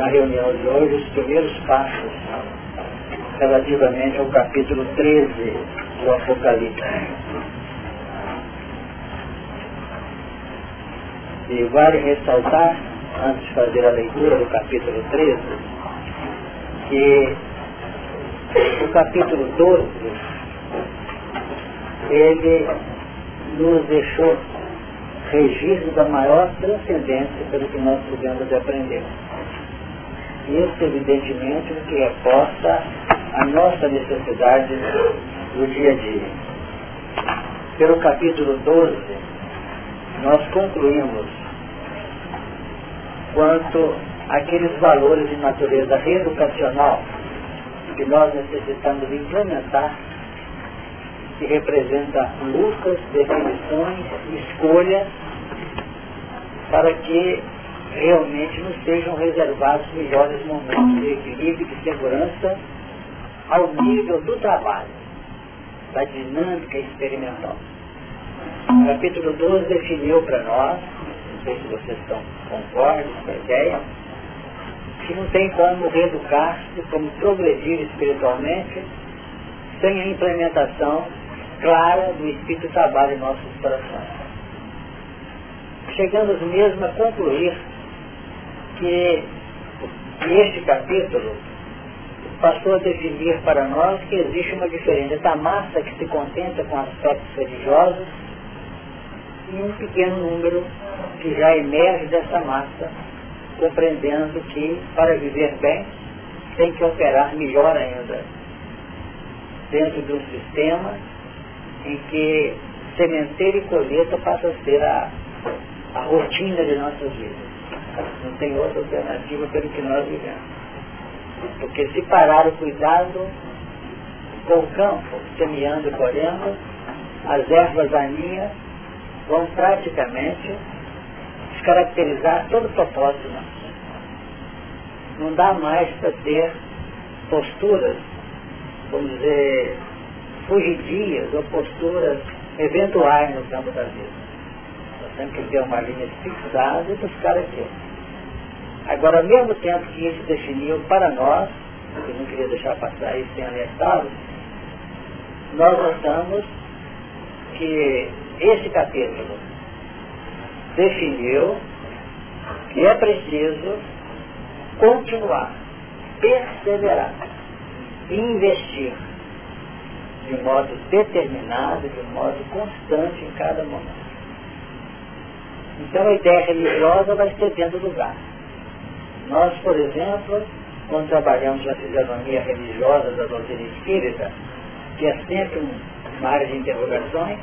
na reunião de hoje os primeiros passos relativamente ao capítulo 13 do Apocalipse. E vale ressaltar, antes de fazer a leitura do capítulo 13, que o capítulo 12, ele nos deixou registro da maior transcendência pelo que nós pudemos aprender. Isso, evidentemente, que reporta a nossa necessidade do dia a dia. Pelo capítulo 12, nós concluímos quanto àqueles valores de natureza reeducacional que nós necessitamos implementar, que representa lutas, definições, escolhas, para que realmente nos sejam reservados melhores momentos de equilíbrio e de segurança ao nível do trabalho, da dinâmica experimental. O capítulo 12 definiu para nós, não sei se vocês estão concordes com a ideia, que não tem como reeducar-se, como progredir espiritualmente, sem a implementação clara do Espírito Trabalho em nossos corações. Chegamos mesmo a concluir que este capítulo passou a definir para nós que existe uma diferença da massa que se contenta com aspectos religiosos e um pequeno número que já emerge dessa massa, compreendendo que para viver bem tem que operar melhor ainda dentro de um sistema em que sementeiro e colheita passa a ser a, a rotina de nossas vidas. Não tem outra alternativa pelo que nós vivemos. Porque se parar o cuidado com o campo, semeando e colhendo, as ervas daninhas vão praticamente descaracterizar todo o propósito. Não dá mais para ter posturas, vamos dizer, fugidias ou posturas eventuais no campo da vida. Nós temos que ter uma linha fixada e buscar aquilo. Agora, ao mesmo tempo que isso definiu para nós, eu não queria deixar passar isso sem alertá-lo, nós notamos que esse capítulo definiu que é preciso continuar, perseverar, investir de modo determinado, de modo constante em cada momento. Então a ideia religiosa vai cedendo lugar. Nós, por exemplo, quando trabalhamos na fisionomia religiosa da doutrina espírita, que é sempre uma área de interrogações,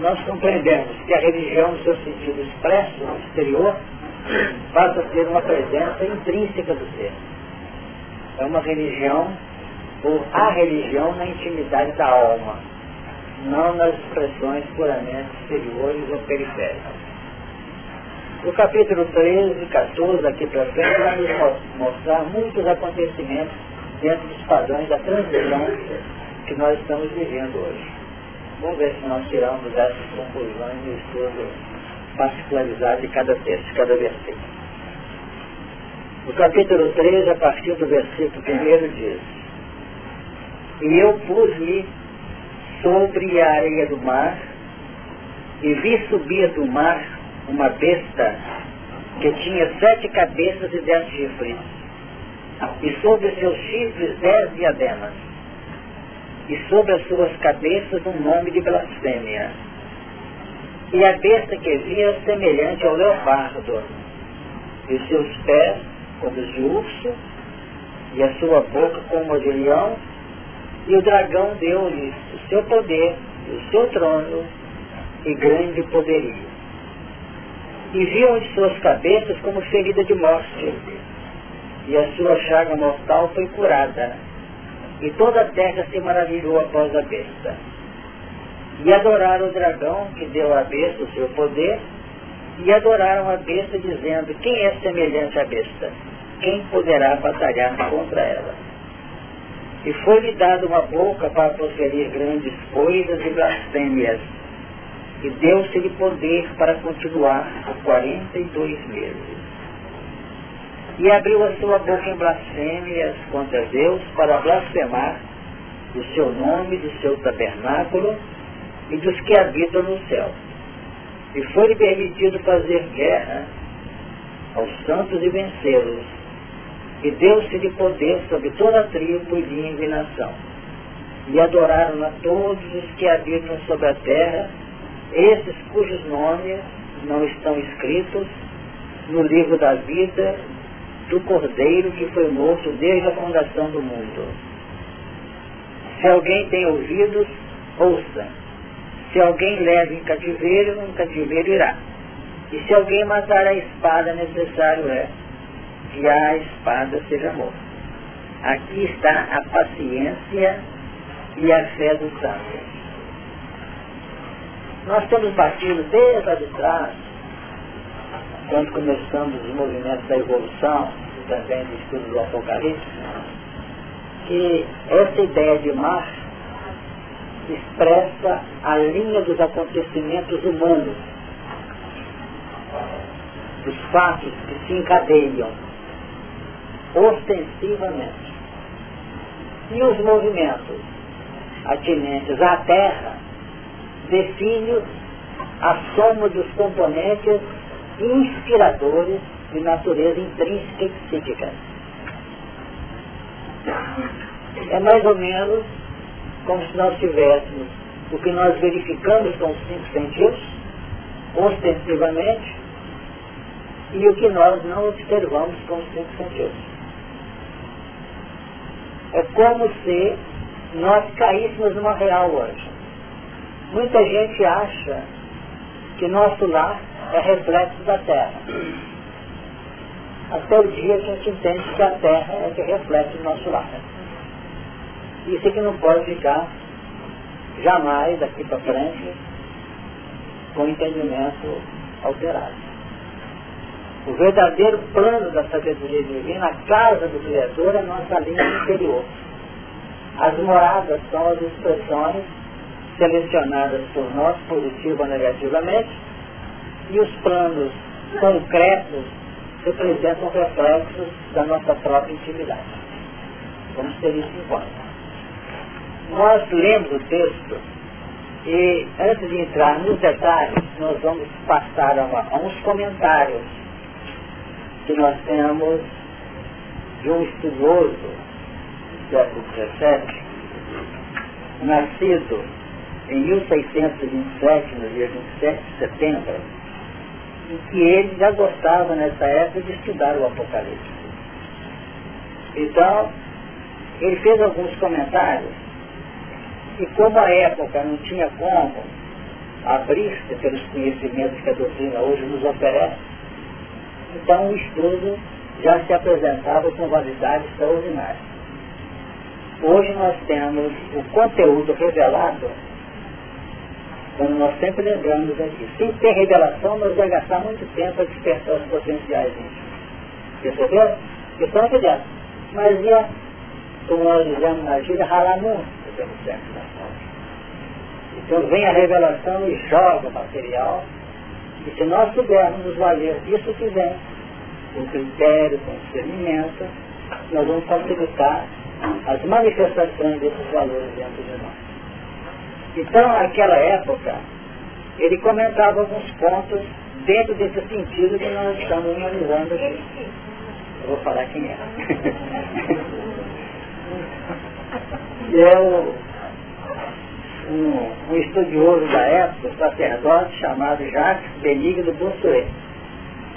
nós compreendemos que a religião, no seu sentido expresso, exterior, passa a ser uma presença intrínseca do ser. É uma religião, ou a religião na intimidade da alma, não nas expressões puramente exteriores ou periféricas. O capítulo 13 e 14 aqui para frente vai nos mostrar muitos acontecimentos dentro dos padrões da transição que nós estamos vivendo hoje. Vamos ver se nós tiramos essas conclusões no estudo particularizado de cada texto, de cada versículo. O capítulo 13, a partir do versículo 1 diz, E eu pus-me sobre a areia do mar, e vi subir do mar uma besta que tinha sete cabeças e dez chifres, e sobre seus chifres dez diademas, e sobre as suas cabeças um nome de blasfêmia. E a besta que via semelhante ao leopardo, e seus pés como os de urso, e a sua boca como de leão, e o dragão deu-lhe o seu poder, o seu trono, e grande poderio e viam de suas cabeças como ferida de morte, e a sua chaga mortal foi curada, e toda a terra se maravilhou após a besta. E adoraram o dragão que deu à besta o seu poder, e adoraram a besta dizendo, quem é semelhante à besta? Quem poderá batalhar contra ela? E foi-lhe dada uma boca para proferir grandes coisas e blasfêmias, e deu-se-lhe poder para continuar por 42 meses. e abriu a sua boca em blasfêmias contra Deus para blasfemar do seu nome, do seu tabernáculo e dos que habitam no céu. E foi-lhe permitido fazer guerra aos santos e vencê-los. E deu-se-lhe poder sobre toda a tribo e língua e nação. E adoraram a todos os que habitam sobre a terra, esses cujos nomes não estão escritos no livro da vida do Cordeiro que foi morto desde a fundação do mundo. Se alguém tem ouvidos, ouça. Se alguém leva em cativeiro, em cativeiro irá. E se alguém matar a espada, necessário é que a espada seja morta. Aqui está a paciência e a fé dos santos. Nós temos batido desde lá de trás, quando começamos os movimentos da evolução, e também do estudo do Apocalipse, que essa ideia de mar expressa a linha dos acontecimentos humanos, dos fatos que se encadeiam ostensivamente. E os movimentos atinentes à Terra definem a soma dos componentes inspiradores de natureza intrínseca e psíquica. É mais ou menos como se nós tivéssemos o que nós verificamos com os cinco sentidos, ostensivamente, e o que nós não observamos com os cinco sentidos. É como se nós caíssemos numa real hoje. Muita gente acha que nosso lar é reflexo da Terra. Até o dia que a gente entende que a Terra é que reflete o nosso lar. Isso é que não pode ficar jamais daqui para frente com entendimento alterado. O verdadeiro plano da sabedoria divina, a casa do Criador, é a nossa linha interior. As moradas são as expressões selecionadas por nós, positiva ou negativamente, e os planos concretos representam reflexos da nossa própria intimidade. Vamos ter isso em conta. Nós lemos o texto e antes de entrar nos detalhes, nós vamos passar a, a uns comentários que nós temos de um estudioso do século XVII, nascido em 1627, no dia 27 de setembro, que ele já gostava nessa época de estudar o Apocalipse. Então, ele fez alguns comentários e como a época não tinha como abrir-se pelos conhecimentos que a doutrina hoje nos oferece, então o estudo já se apresentava com validade extraordinária. Hoje nós temos o conteúdo revelado, como nós sempre lembramos aqui. Sem ter revelação, nós vamos gastar muito tempo a despertar os potenciais estão aqui dentro. Mas ia, como nós dizemos na gíria, ralar muito pelo sexo da Então vem a revelação e joga o material. E se nós pudermos valer disso que vem, com critério, com discernimento, nós vamos facilitar as manifestações desses valores dentro de nós. Então, naquela época, ele comentava alguns pontos dentro desse sentido que nós estamos analisando aqui. Eu vou falar quem é. é o, um, um, estudioso da época, um sacerdote chamado Jacques Benigno Bossuet.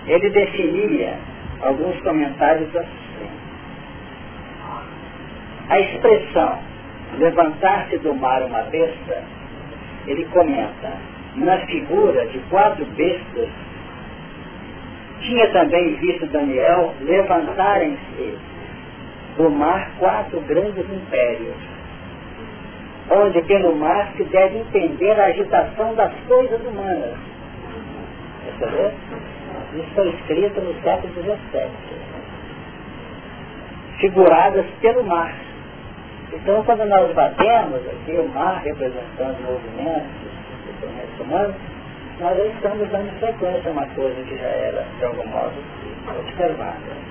Ele definia alguns comentários assim. A expressão levantar-se do mar uma besta, ele comenta, na figura de quatro bestas, tinha também visto Daniel levantarem-se do mar quatro grandes impérios onde pelo mar se deve entender a agitação das coisas humanas. Percebeu? Isso foi escrito no século XVII. Figuradas pelo mar. Então, quando nós batemos aqui o mar representando movimentos movimentos humanos, nós já estamos dando sequência a uma coisa que já era, de algum modo, observada.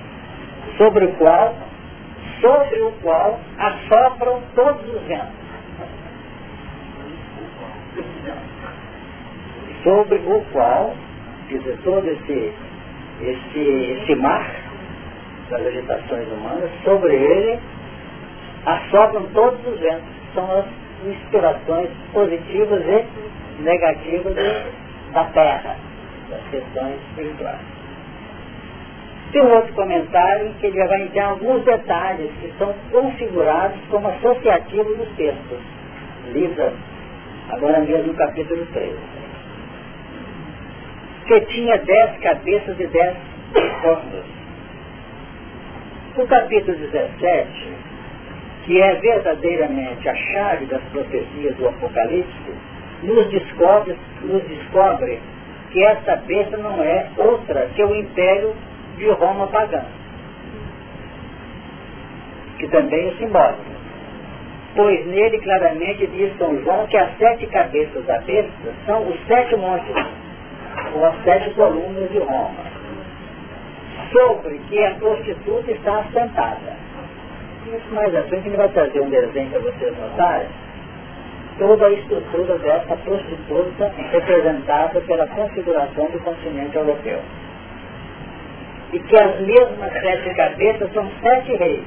sobre o qual, sobre o qual assopram todos os ventos. Sobre o qual, quer dizer, todo esse, esse, esse mar das agitações humanas, sobre ele assopram todos os ventos. São as inspirações positivas e negativas da Terra, das questões espirituais. Tem um outro comentário em que ele vai entrar alguns detalhes que são configurados como associativos dos textos. Livro, agora mesmo no capítulo 13. Que tinha dez cabeças e dez cornos. O capítulo 17, que é verdadeiramente a chave das profecias do Apocalipse, nos descobre, nos descobre que essa besta não é outra que o império de Roma pagã, que também é simbólico. Pois nele claramente diz São João que as sete cabeças da besta são os sete montes, ou as sete colunas de Roma, sobre que a prostituta está assentada. Mais à frente ele vai trazer um desenho para vocês notarem, toda a estrutura dessa prostituta representada pela configuração do continente europeu e que as mesmas sete cabeças são sete reis.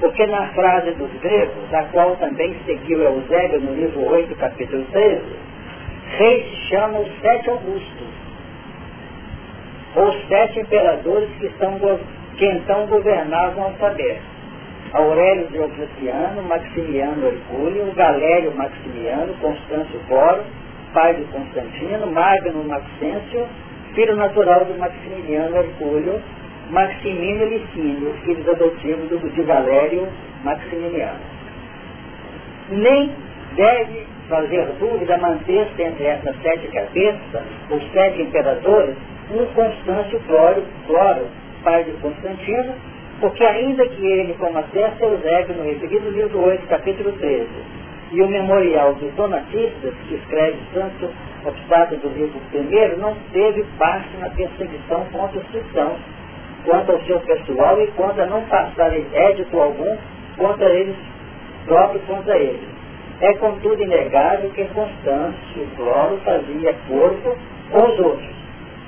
Porque na frase dos gregos, a qual também seguiu Eusébio no livro 8, capítulo 13, reis se chamam os sete augustos, ou sete imperadores que, estão, que então governavam ao saber. Aurélio Diocleciano, Maximiano Hercúleo, Galério Maximiano, Constâncio Coro, pai de Constantino, Magno Maxêncio, filho natural do Maximiliano Hercúleo, Maximino Licínio, filhos adotivos do, de Valério Maximiliano. Nem deve fazer dúvida manter-se entre essas sete cabeças, os sete imperadores, um Constâncio Clório, pai de Constantino, porque ainda que ele, como atesta Eusébio no referido livro 8, capítulo 13, e o memorial dos donatistas, que escreve Santo obstáculo do livro primeiro, não teve parte na perseguição contra os cristãos, quanto ao seu pessoal e quanto a não passar édito algum contra eles próprios contra eles. É contudo inegável que Constâncio Cloro fazia corpo com os outros.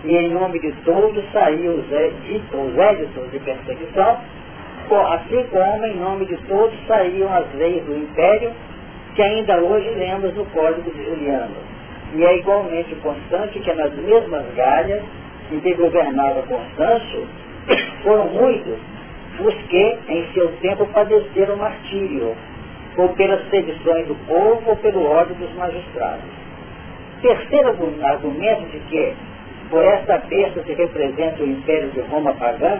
E em nome de todos os, os éditos de perseguição, assim como em nome de todos saíam as leis do império, que ainda hoje lemos no Código de Juliano e é igualmente constante que nas mesmas galhas em que governava Constâncio, foram muitos os que, em seu tempo, padeceram martírio, ou pelas sedições do povo, ou pelo ódio dos magistrados. Terceiro argumento de que, por esta besta se representa o Império de Roma pagã,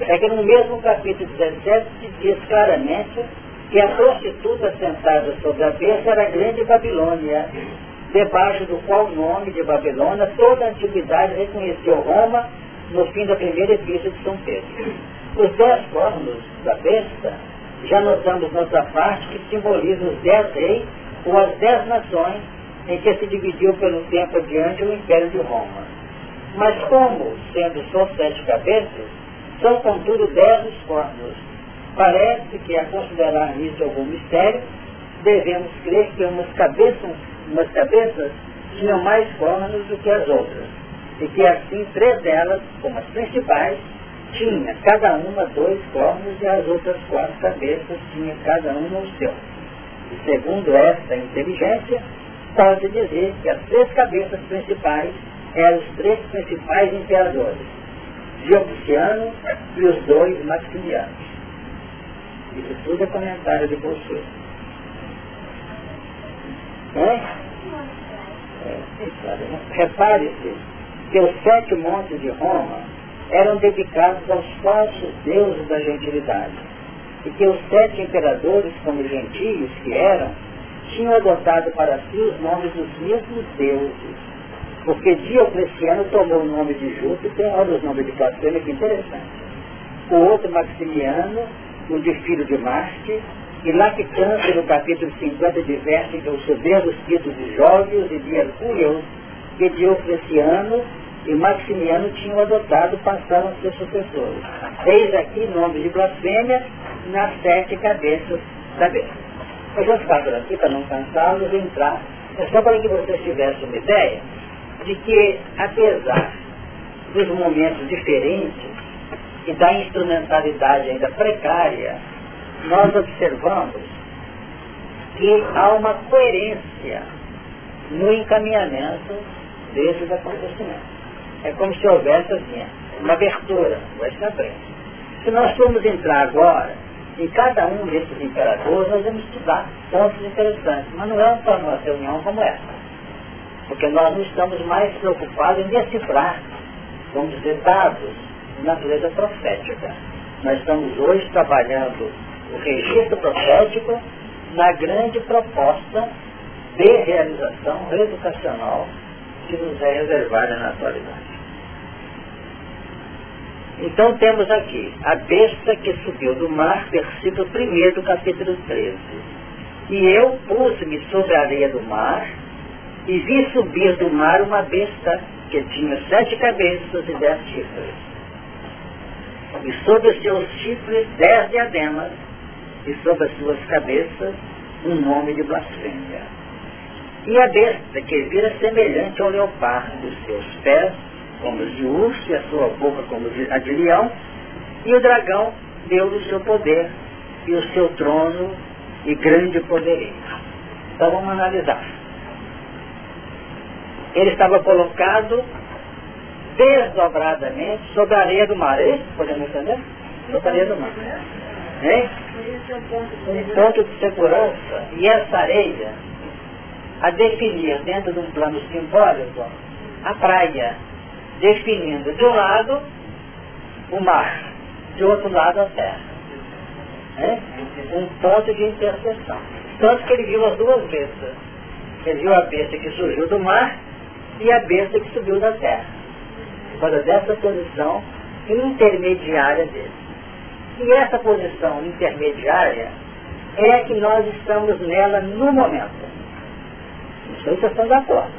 é que no mesmo capítulo 17 se diz claramente que a prostituta sentada sobre a besta era a grande Babilônia, debaixo do qual nome de Babilônia toda a antiguidade reconheceu Roma no fim da primeira epístola de São Pedro. Os dez cornos da besta, já notamos noutra parte que simbolizam os dez reis ou as dez nações em que se dividiu pelo tempo adiante o Império de Roma. Mas como, sendo só sete cabeças, são contudo dez os cornos. Parece que a considerar isso algum mistério, devemos crer que umas cabeças umas cabeças tinham mais cornos do que as outras. E que assim três delas, como as principais, tinha cada uma dois cornos e as outras quatro cabeças tinha cada uma o seu. E segundo esta inteligência, pode dizer que as três cabeças principais eram os três principais imperadores, Diocleciano e os dois Maximianos. Isso tudo é comentário de Bolsonaro. É? É, Repare-se que os sete montes de Roma eram dedicados aos falsos deuses da gentilidade. E que os sete imperadores, como gentios que eram, tinham adotado para si os nomes dos mesmos deuses. Porque Diocleciano tomou o nome de Júpiter, olha os nomes de Platão, que interessante. O outro Maximiano, o de filho de Marte, e lá no capítulo 50, diverte que os soberbos títulos de Jóvios e de Hercúleos, que Diocleciano e Maximiano tinham adotado passaram a ser sucessores. Eis aqui nome de blasfêmia nas sete cabeças da besta. Eu vou ficar por aqui para não cansá-los entrar. É só para que vocês tivessem uma ideia de que, apesar dos momentos diferentes e da instrumentalidade ainda precária, nós observamos que há uma coerência no encaminhamento desses acontecimentos. É como se houvesse assim, uma abertura, vai na frente. Se nós formos entrar agora em cada um desses imperadores, nós vamos estudar pontos interessantes, mas não é para uma reunião como essa. Porque nós não estamos mais preocupados em decifrar, vamos dizer, dados de natureza profética. Nós estamos hoje trabalhando o registro profético na grande proposta de realização educacional que nos é reservada na atualidade. Então temos aqui a besta que subiu do mar, versículo 1 do capítulo 13. E eu pus-me sobre a areia do mar e vi subir do mar uma besta que tinha sete cabeças e dez chifres. E sobre os seus chifres dez diademas, e sobre as suas cabeças um nome de blasfêmia. E a besta que vira semelhante ao leopardo, os seus pés como os de urso e a sua boca como a de leão, e o dragão deu-lhe o seu poder e o seu trono e grande poderio. Então vamos analisar. Ele estava colocado desdobradamente sobre a areia do mar. Isso? Podemos entender? Sobre a areia do mar. Hein? Um ponto de segurança. E essa areia a definir dentro de um plano simbólico a praia definindo de um lado o mar, de outro lado a terra. É? Um ponto de interseção. Tanto que ele viu as duas bestas. Ele viu a besta que surgiu do mar e a besta que subiu da terra. Para dessa posição intermediária dele. E essa posição intermediária é que nós estamos nela no momento. Não sei se vocês estão de acordo.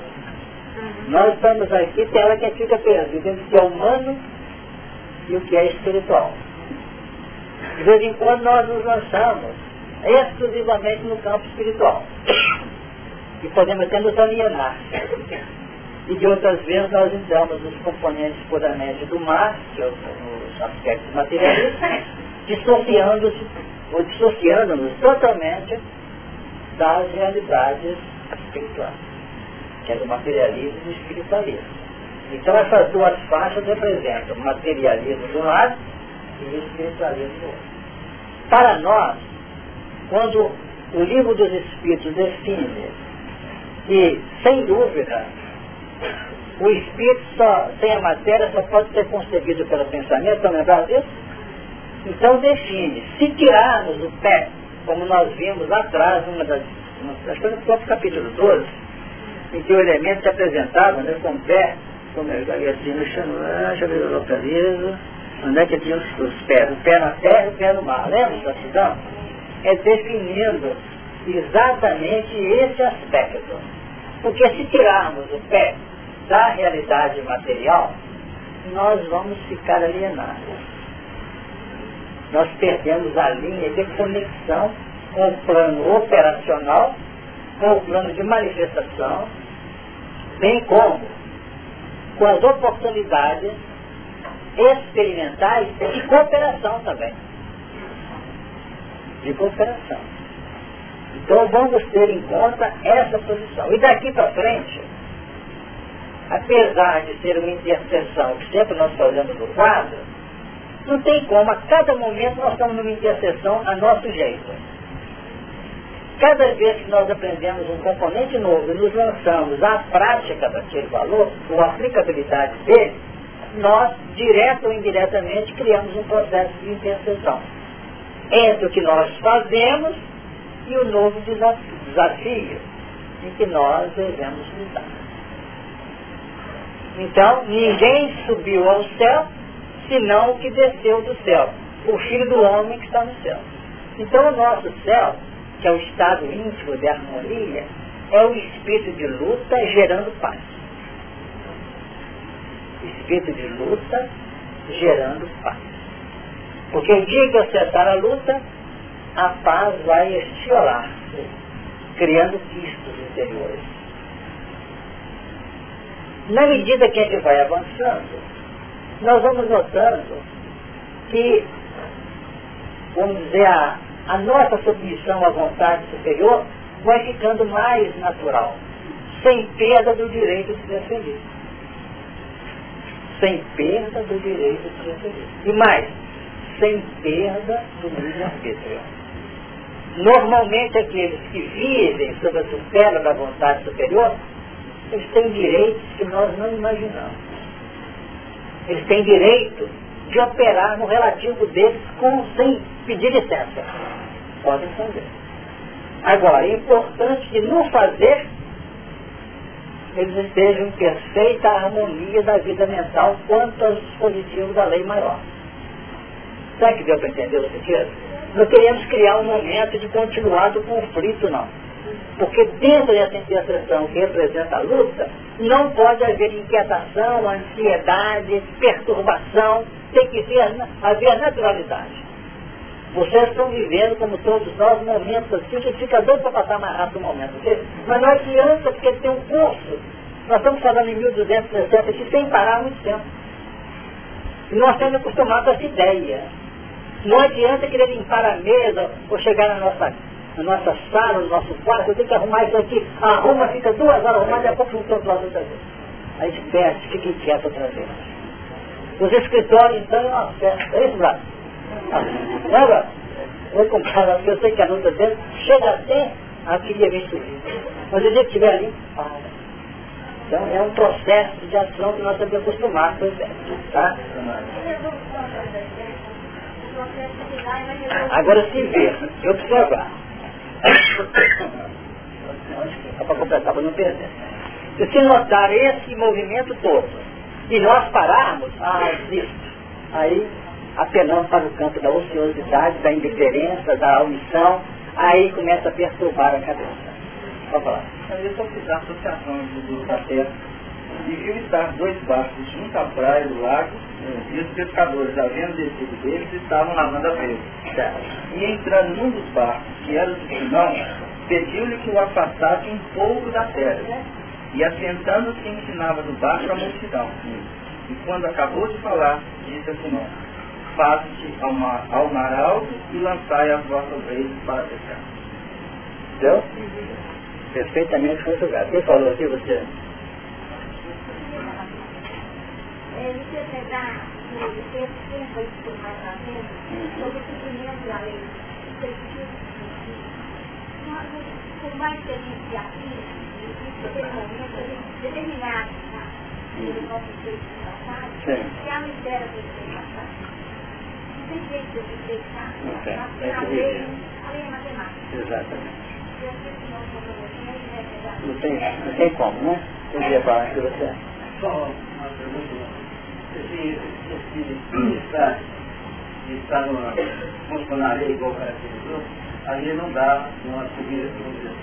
Nós estamos aqui, hora que fica perdido entre o que é humano e o que é espiritual. De vez em quando nós nos lançamos exclusivamente no campo espiritual. E podemos até nos alienar. E de outras vezes nós entramos nos componentes puramente do mar, que é os aspectos materialistas, dissociando-se, ou dissociando-nos totalmente das realidades espirituais que é do materialismo e do espiritualismo. Então essas duas faixas representam o materialismo de um lado e o espiritualismo do outro. Para nós, quando o livro dos Espíritos define que, sem dúvida, o Espírito só, sem a matéria, só pode ser concebido pelo pensamento, estão lembrados disso? Então define, se tirarmos o pé, como nós vimos lá atrás, uma das, acho que no próprio capítulo 12, em que o elemento se apresentava né, com o pé, como eu falei assim, no deixa eu localizo, onde é que tinha os, os pés, o pé na terra e o pé no mar, lembra da cidade? É definindo exatamente esse aspecto. Porque se tirarmos o pé da realidade material, nós vamos ficar alienados. Nós perdemos a linha de conexão com o plano operacional, com o plano de manifestação, bem como com as oportunidades experimentais de cooperação também. De cooperação. Então vamos ter em conta essa posição. E daqui para frente, apesar de ser uma interseção que sempre nós fazemos no quadro, não tem como, a cada momento nós estamos numa interseção a nosso jeito. Cada vez que nós aprendemos um componente novo e nos lançamos à prática daquele valor, ou à aplicabilidade dele, nós, direto ou indiretamente, criamos um processo de interseção entre o que nós fazemos e o novo desafio em que nós devemos lidar. Então, ninguém subiu ao céu, senão o que desceu do céu, o Filho do Homem que está no céu. Então, o nosso céu que é o estado íntimo de harmonia, é o espírito de luta gerando paz. espírito de luta gerando paz. Porque o dia que eu cessar a luta, a paz vai estiolar-se, criando quistos interiores. Na medida que a gente vai avançando, nós vamos notando que, vamos dizer, a, a nossa submissão à vontade superior vai ficando mais natural, sem perda do direito de ser feliz. Sem perda do direito de ser feliz. E mais, sem perda do livre-arbítrio. Normalmente aqueles que vivem sob a tutela da vontade superior, eles têm direitos que nós não imaginamos. Eles têm direito de operar no relativo deles com, sem pedir licença. Podem fazer. Agora, é importante que no fazer eles estejam em perfeita harmonia da vida mental quanto aos dispositivos da lei maior. Sabe que deu para entender o sentido? Não queremos criar um momento de continuado conflito, não. Porque dentro dessa interseção que representa a luta, não pode haver inquietação, ansiedade, perturbação, tem que haver, haver naturalidade. Vocês estão vivendo, como todos nós, momentos assim, que fica doido para passar mais rápido o momento. Mas não adianta, porque tem um curso. Nós estamos falando em 1260 aqui sem parar muito tempo. E nós estamos acostumados a essa ideia. Não adianta querer limpar a mesa ou chegar na nossa, na nossa sala, no nosso quarto, eu tenho que arrumar isso aqui. Arruma, fica duas horas arrumado, e a pouco não tem outra vez. Aí a gente perde, fica inquieto outra vez. Os escritórios, então, é uma festa. É isso, Braço? Lembra? Vou comprar, porque eu sei que a luta dele chega até a queria ver Mas o dia que estiver ali, para. Então é um processo de ação que nós estamos acostumados com isso. Tá? Agora se ver, observar. Só para completar, para não perder. Se você notar esse movimento todo, e nós pararmos, ah, existe. Aí apelamos para o campo da ociosidade, da indiferença, da omissão, aí começa a perturbar a cabeça. Pode falar. Eu só fiz a associação do e viu estar dois barcos junto à praia do lago e os pescadores, havendo descido deles, estavam lavando a rede. E entrando num dos barcos, que era o de Simão, pediu-lhe que o afastasse um pouco da terra. E assentando-se ensinava do barco a multidão. E quando acabou de falar, disse a Simão, faça-se ao mar, ao mar alto e lançai as vossas redes para pescar. Entendeu? Perfeitamente conjugado. Quem falou aqui você? É, você pegar o tempo que mais na frente, sobre o cumprimento da lei, por mais que a gente aqui, naquele momento, a gente determinasse, ele não se passado, que há uma espera para ser passado tem jeito de deixar. Não tem. É a lei, a lei é matemática. Exatamente. Não tem, não tem como, né? Eu queria falar que você. Só uma pergunta. Esse, esse estágio de estar numa funcionaria igual caracterizou, ali não dá uma subida, vamos dizer.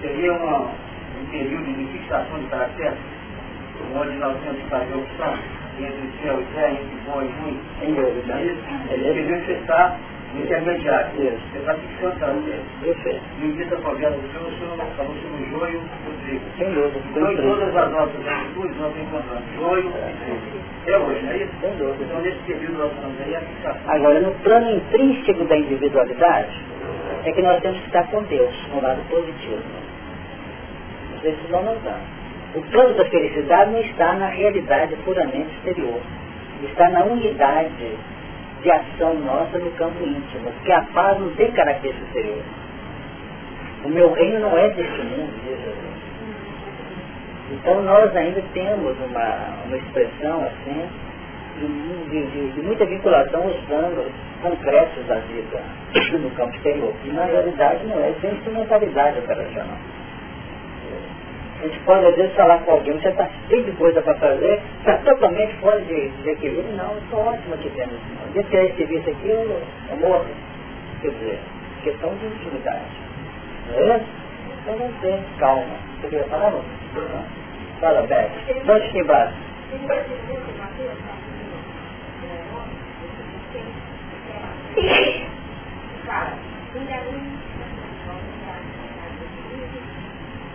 Seria uma, um período de fixação de caractere, onde nós temos que fazer opção entre céu e terra, entre bom e ruim, sem dúvida. Ele deveria fechar intermediário. Isso. Você está fixando a Perfeito. E o dia da favela do Senhor, o Senhor falou sobre o joio e o trigo. Sem dúvida. Então, em todas as nossas atitudes, nós encontramos joio e. É hoje, não é isso? Sem dúvida. Então, nesse período, nós estamos aí a fixação. Agora, no plano intrínseco da individualidade, é que nós temos que estar com Deus, no lado positivo. Às vezes não não dá. O plano da felicidade não está na realidade puramente exterior. Está na unidade de ação nossa no campo íntimo. Porque a paz não tem característica exterior. O meu reino não é deste mundo, diz Jesus. Então nós ainda temos uma, uma expressão assim de, de, de, muita vinculação aos planos concretos da vida no campo exterior. E na realidade não é, tem instrumentalidade operacional. A gente pode às vezes falar com alguém, você está cheio de coisa para fazer, está totalmente fora de, de equilíbrio, não, estou ótimo aqui dentro. Desde que esse serviço aqui, eu, eu morro. Quer dizer, questão de intimidade. Beleza? Então vamos ter calma. Você queria falar, não? Fala, Beto. Embaixo? Cara,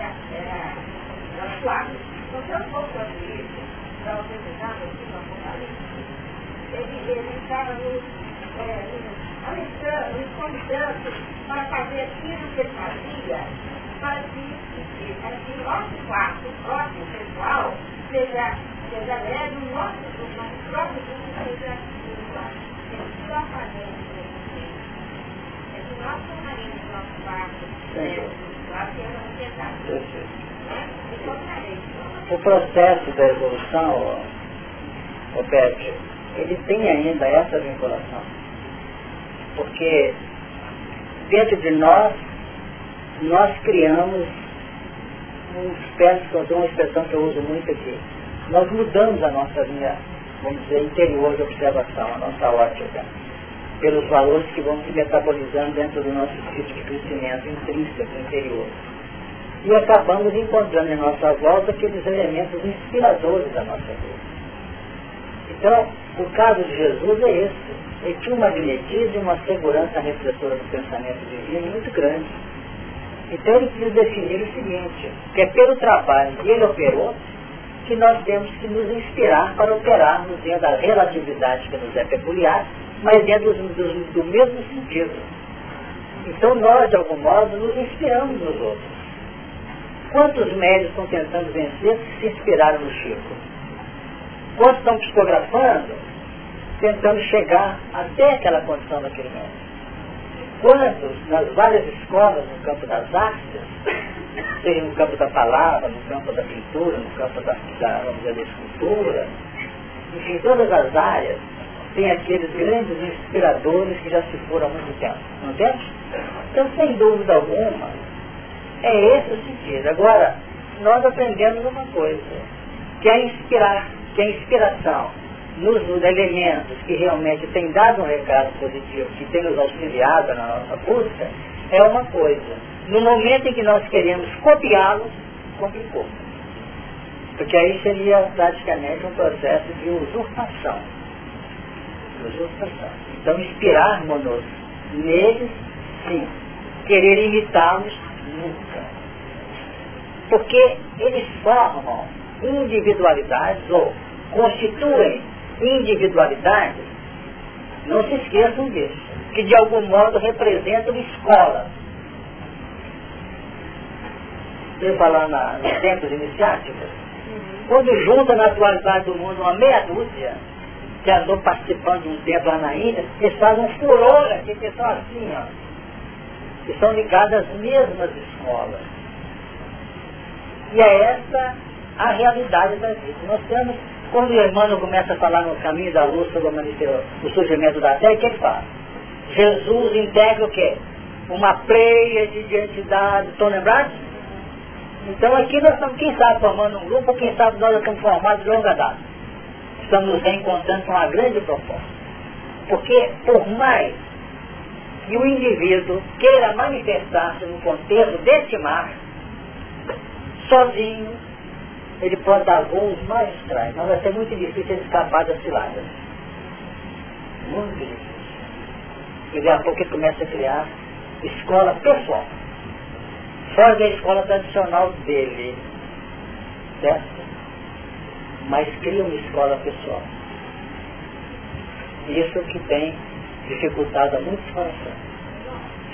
era, suave. Então, se eu for fazer isso, para você pegar no Apocalipse, ele, ele estava nos, é, nos, convidando para fazer aquilo que ele fazia, para que, o nosso quarto, o próprio pessoal, seja, seja leve, o nosso, o nosso próprio grupo seja só fazendo. É que nós o nosso quarto, o processo da evolução, Roberto, ele tem ainda essa vinculação. Porque dentro de nós, nós criamos uma espécie, uma expressão que eu uso muito aqui, nós mudamos a nossa linha, vamos dizer, interior de observação, a nossa ótica pelos valores que vão se metabolizando dentro do nosso ciclo de crescimento intrínseco, interior. E acabamos encontrando em nossa volta aqueles elementos inspiradores da nossa vida. Então, o caso de Jesus é esse. Ele tinha um magnetismo e uma segurança refletora do pensamento divino muito grande. Então ele quis definir o seguinte, que é pelo trabalho que ele operou, que nós temos que nos inspirar para operarmos dentro da relatividade que nos é peculiar mas dentro do, do, do mesmo sentido. Então nós, de algum modo, nos inspiramos nos outros. Quantos médios estão tentando vencer se inspiraram no Chico? Quantos estão psicografando tentando chegar até aquela condição daquele médico? Quantos, nas várias escolas no campo das artes, seja no campo da palavra, no campo da pintura, no campo da, da, da escultura, enfim, todas as áreas, tem aqueles grandes inspiradores que já se foram há muito tempo. Não tem? Então, sem dúvida alguma, é esse o sentido. Agora, nós aprendemos uma coisa, que é inspirar, que a inspiração nos, nos elementos que realmente tem dado um recado positivo, que tem nos auxiliado na nossa busca, é uma coisa. No momento em que nós queremos copiá-los, complicou. Porque aí seria praticamente um processo de usurpação então inspirarmos-nos neles, sim. Querer imitá-los, nunca. Porque eles formam individualidades ou constituem individualidades, não se esqueçam disso, que de algum modo representam escola. Eu falar na, nos tempos iniciáticos, quando junta na atualidade do mundo uma meia dúzia que andou participando de um tempo lá na Índia, eles fazem um furor aqui, que são assim, ó, que são ligadas às mesmas escolas. E é essa a realidade da vida. Nós temos, quando o Emmanuel começa a falar no caminho da luz sobre o surgimento da Terra, o que ele fala? Jesus integra o quê? Uma pleia de identidade. Estão lembrados? Então aqui nós estamos, quem sabe, formando um grupo, quem sabe nós estamos formados de longa data estamos nos reencontrando com uma grande proposta. Porque, por mais que o indivíduo queira manifestar-se no contexto desse mar, sozinho, ele pode dar voos magistrais. Mas vai ser muito difícil ele escapar das ciladas. Muito difícil. E daqui a pouco ele começa a criar escola pessoal. Fora da escola tradicional dele. Certo? mas cria uma escola pessoal. Isso que tem dificultado a muitos corações.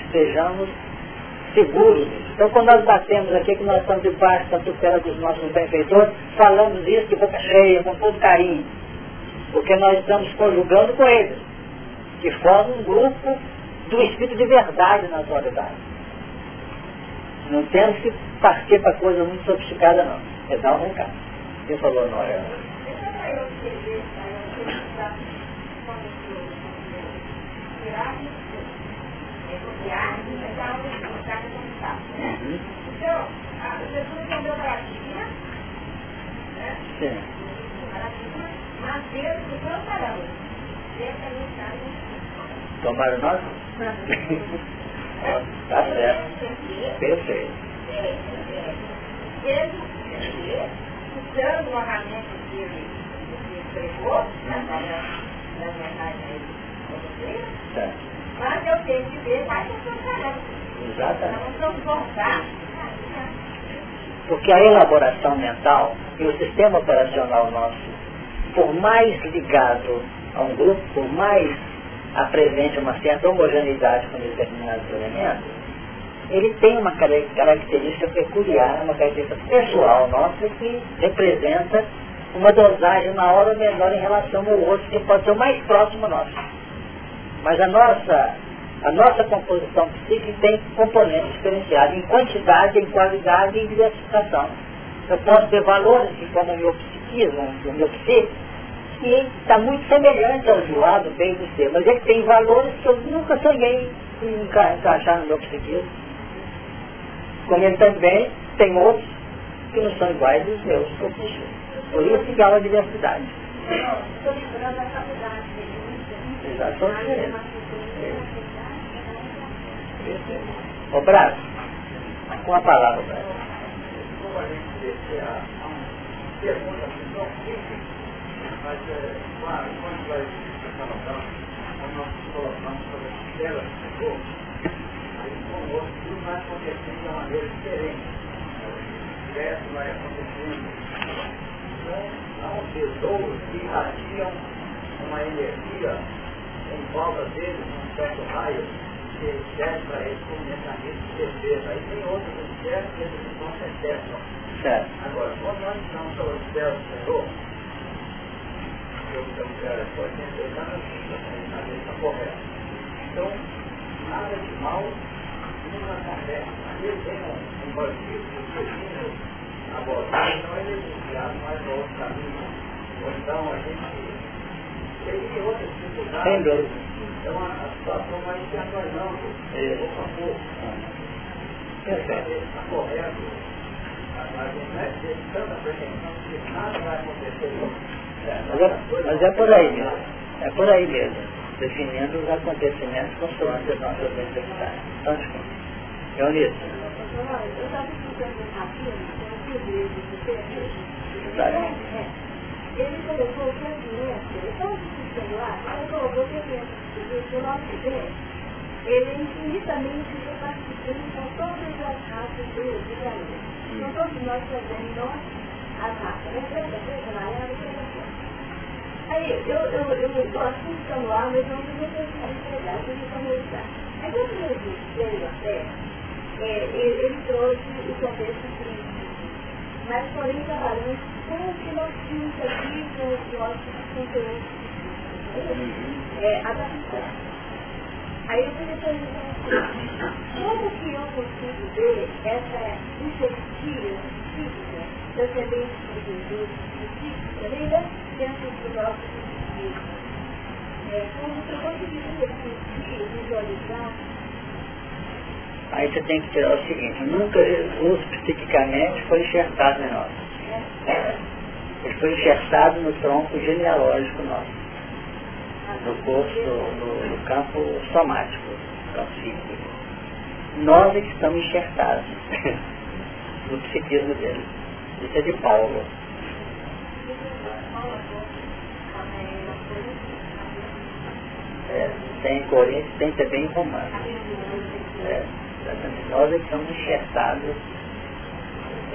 Estejamos seguros Então quando nós batemos aqui que nós estamos debaixo da tutela dos nossos benfeitores, falamos isso de boca cheia, com todo carinho. Porque nós estamos conjugando com eles, que formam um grupo do Espírito de verdade na atualidade. Não temos que partir para coisa muito sofisticada não. É dar um recado. Quem falou Noé? Então, a pessoa entendeu maravilha, né? Sim. Mas Deus. Deus também está Tomaram nós? tá certo. Perfeito. Usando o armamento que ele entregou, na verdade, mas eu tenho que ver a sua caramba. Exatamente. Não voltar. Porque a elaboração mental e o sistema operacional nosso, por mais ligado a um grupo, por mais apresente uma certa homogeneidade com determinados elementos, ele tem uma característica peculiar, uma característica pessoal nossa que representa uma dosagem maior ou menor em relação ao outro, que pode ser o mais próximo nosso. Mas a nossa, a nossa composição psíquica tem componentes diferenciados em quantidade, em qualidade e em diversificação. Eu posso ter valores que, como o meu psiquismo, o meu psique, que está muito semelhante ao do bem do ser, mas ele tem valores que eu nunca sonhei em enca encaixar no meu psiquismo. Como ele também tem outros que não são iguais aos meus, por isso que há uma diversidade. Estou lembrando da faculdade Exato, são diferentes. Ô Braço, com a palavra, Braço. Como a gente vê, a pergunta assim, tão simples, mas claro, quando vai catalogar, nós nos colocamos sobre a tela do aí com o outro tudo vai acontecendo de uma maneira diferente. O diverso vai acontecendo. Então, há pessoas que irradiam uma energia em volta dele, num certo raio, que serve para ele como mecanismo de defesa. Aí tem outros objetos que eles não se detectam. Certo. Agora, quando nós estamos sobre os céus do Senhor, eu tenho que era só 82 anos, a gente está correta. Então, nada de mal não acontece. Ele tem um, bandido, um seguindo a ele é desviado mais no outro caminho. Ou então a gente. Sem dúvida. Então a, a situação se atornando pouco a pouco. Está correto. A gente não é ter tanta pretensão que nada vai acontecer. É, mas, é, mas é por aí mesmo. É por aí mesmo. Definindo os acontecimentos consoante as nossas necessidades. Então, desculpa. Eu estava escutando um rapinho, que eu vi Tá. ele colocou o sentimento, ele estava lá, ele colocou o do nosso Deus, ele é infinitamente repartido com todas as raças do, planeta. Então todos nós fazemos nós as raças, né? Preta, preta, amarela, preta, Aí eu eu eu estou assim ficando lá, mas não me entregar, eu tive que começar. Aí quando Jesus veio à Terra, é, ele, ele trouxe o contexto crítico, mas porém trabalhando com o que nós tínhamos aqui com os nossos conteúdos é, adaptar. Aí eu perguntar assim, como que eu consigo ver essa incerteza física descendente de Jesus, física, ainda dentro do nosso espírito? É, como que eu consigo sentir, visualizar Aí você tem que tirar o seguinte, nunca Jesus psiquicamente foi enxertado em nós. Ele foi enxertado no tronco genealógico nosso, no corpo, no, no campo somático, no campo físico. Nós é que estamos enxertados no psiquismo dele. Isso é de Paulo. É, tem em Coríntios, tem também em Romanos. É. Nós é que estamos enxertados,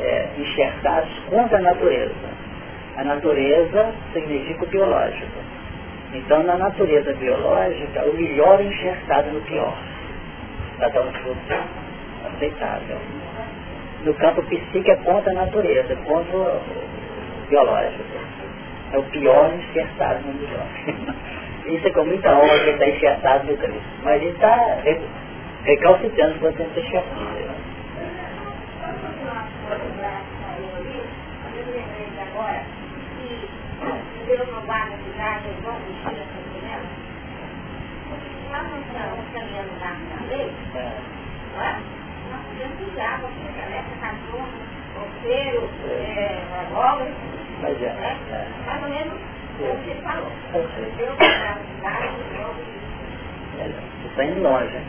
é, enxertados contra a natureza. A natureza significa o biológico. Então, na natureza biológica, o melhor é enxertado no pior. Para dar um fruto aceitável. No campo psíquico é contra a natureza, contra o biológico. É o pior enxertado no melhor. Isso é com muita honra que ele está enxertado no Cristo. Mas ele está recalcitrando quando que ser enxertado. agora que Deus não guarda a cidade, eu vou mexer a sentinela. Nós não estamos caminhando na lei, não é? Nós podemos usar, você atravessa cachorro, roteiro, é, né? é. mais ou menos o que você falou. Eu É, Você está indo longe, hein?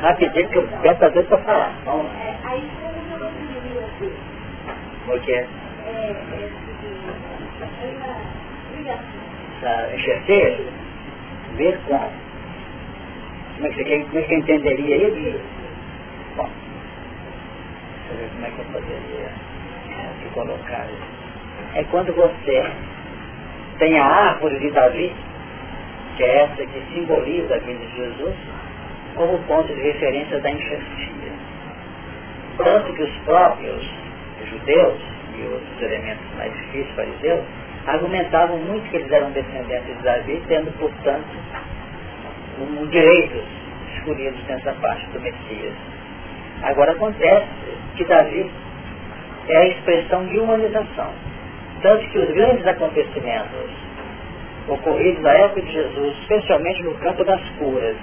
Rapidinho que eu peço a Deus para falar. Vamos. É, Aí, como eu conseguiria aqui, Porque é, é, uma ligação. essa enxerteira, ver como. Como é que você como é que eu entenderia isso? Bom, deixa eu ver como é que eu poderia é, te colocar. É quando você tem a árvore de Davi, que é essa que simboliza a vida de Jesus, como ponto de referência da enxertia. Tanto que os próprios judeus e outros elementos mais difíceis, fariseus, argumentavam muito que eles eram descendentes de Davi, tendo, portanto, um, direitos escolhidos nessa parte do Messias. Agora acontece que Davi é a expressão de humanização. Tanto que os grandes acontecimentos ocorridos na época de Jesus, especialmente no campo das curas,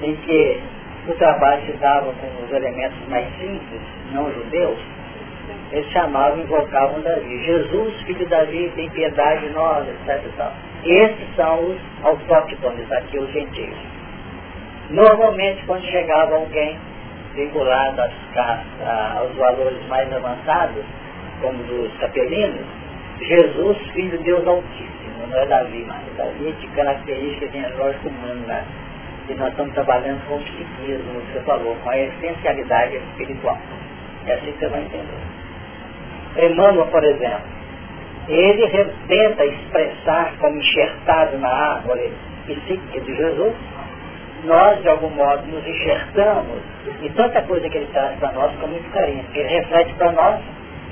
em que o trabalho se dava com os elementos mais simples, não judeus, eles chamavam invocavam Davi. Jesus, filho de Davi, tem piedade de nós, etc. E. Esses são os autóctones, aqui os gentios. Normalmente, quando chegava alguém vinculado às, aos valores mais avançados, como dos capelinos, Jesus, filho de Deus Altíssimo, não é Davi, mas Davi é de características genealógicas humanas, né? E nós estamos trabalhando com o psiquismo, você falou, com a essencialidade espiritual. É assim que você vai entender. Emmanuel, por exemplo, ele tenta expressar como enxertado na árvore psíquica de Jesus, nós, de algum modo, nos enxertamos em tanta coisa que ele traz para nós com muito carinho. Ele reflete para nós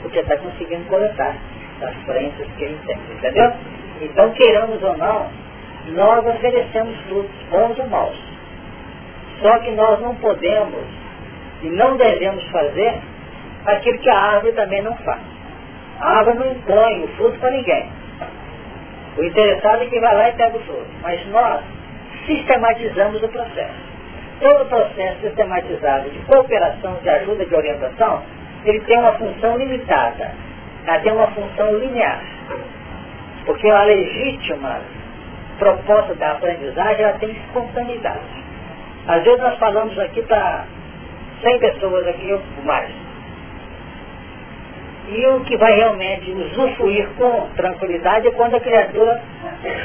o que está conseguindo coletar das crenças que ele tem, entendeu? Então, queiramos ou não, nós oferecemos frutos, bons ou maus. Só que nós não podemos e não devemos fazer aquilo que a árvore também não faz. A árvore não impõe o fruto para ninguém. O interessado é que vai lá e pega o fruto. Mas nós sistematizamos o processo. Todo processo sistematizado de cooperação, de ajuda, de orientação, ele tem uma função limitada. Ela tem uma função linear. Porque a legítima proposta da aprendizagem, ela tem espontaneidade. Às vezes nós falamos aqui para 100 pessoas aqui ou mais. E o que vai realmente usufruir com tranquilidade é quando a criatura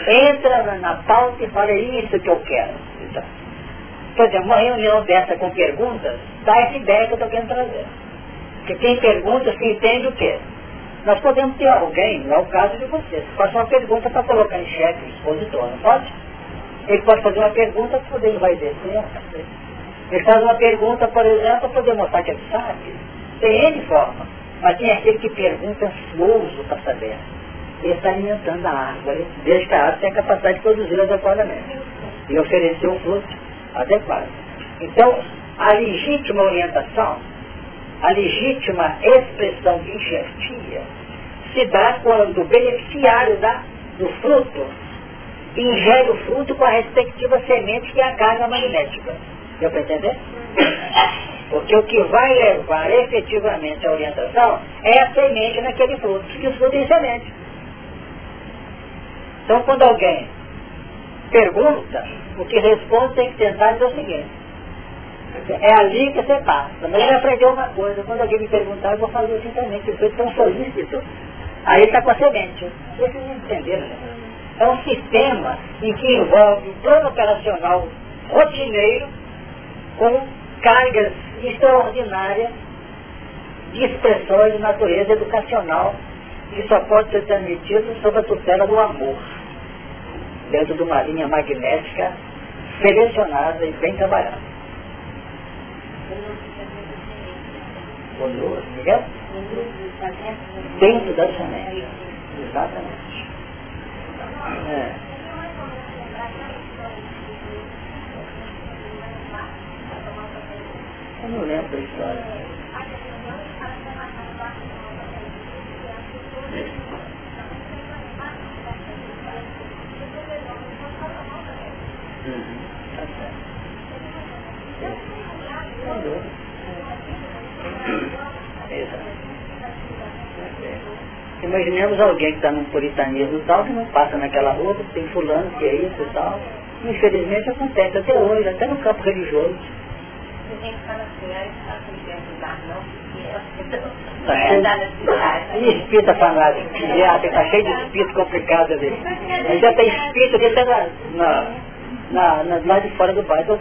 entra na, pauta e fala, é isso que eu quero. Então, por exemplo, uma reunião dessa com perguntas, dá essa ideia que eu estou querendo trazer. Porque quem pergunta se entende o quê? Nós podemos ter alguém, não é o caso de vocês, que faça uma pergunta para colocar em xeque o expositor, não pode? Ele pode fazer uma pergunta para poder descer. Ele faz uma pergunta, por exemplo, para poder mostrar que ele sabe. Tem N forma. Mas tem aquele que pergunta ansioso para saber. Ele está alimentando a árvore, desde que a árvore tenha capacidade de produzir adequadamente. E oferecer o fruto adequado. Então, a legítima orientação, a legítima expressão de enxertia, se dá quando o beneficiário da, do fruto ingere o fruto com a respectiva semente que é a carga magnética. Deu para entender? Porque o que vai levar efetivamente a orientação é a semente naquele fruto, porque o fruto tem semente. Então quando alguém pergunta, o que responde tem que tentar dizer o seguinte. É ali que você passa. Mas ele aprendeu uma coisa, quando alguém me perguntar, eu vou fazer assim também, que sou tão solícito. Aí está com a semente. Vocês entenderam, né? É um sistema em que envolve um plano operacional rotineiro com cargas extraordinárias de expressões de natureza educacional que só pode ser transmitido sob a tutela do amor, dentro de uma linha magnética selecionada e bem trabalhada. Dentro da semente. Exatamente. É. Eu não lembro da história. Uhum. Imaginemos alguém que está num puritanismo tal, que não passa naquela rua, tem fulano, que é isso e tal. Infelizmente acontece até hoje, até no campo religioso Tá cheio, e espírita fanático, já está cheio de espírito complicado ali. Já tem espírito que está na, na, na, na, lá de fora do bairro, eu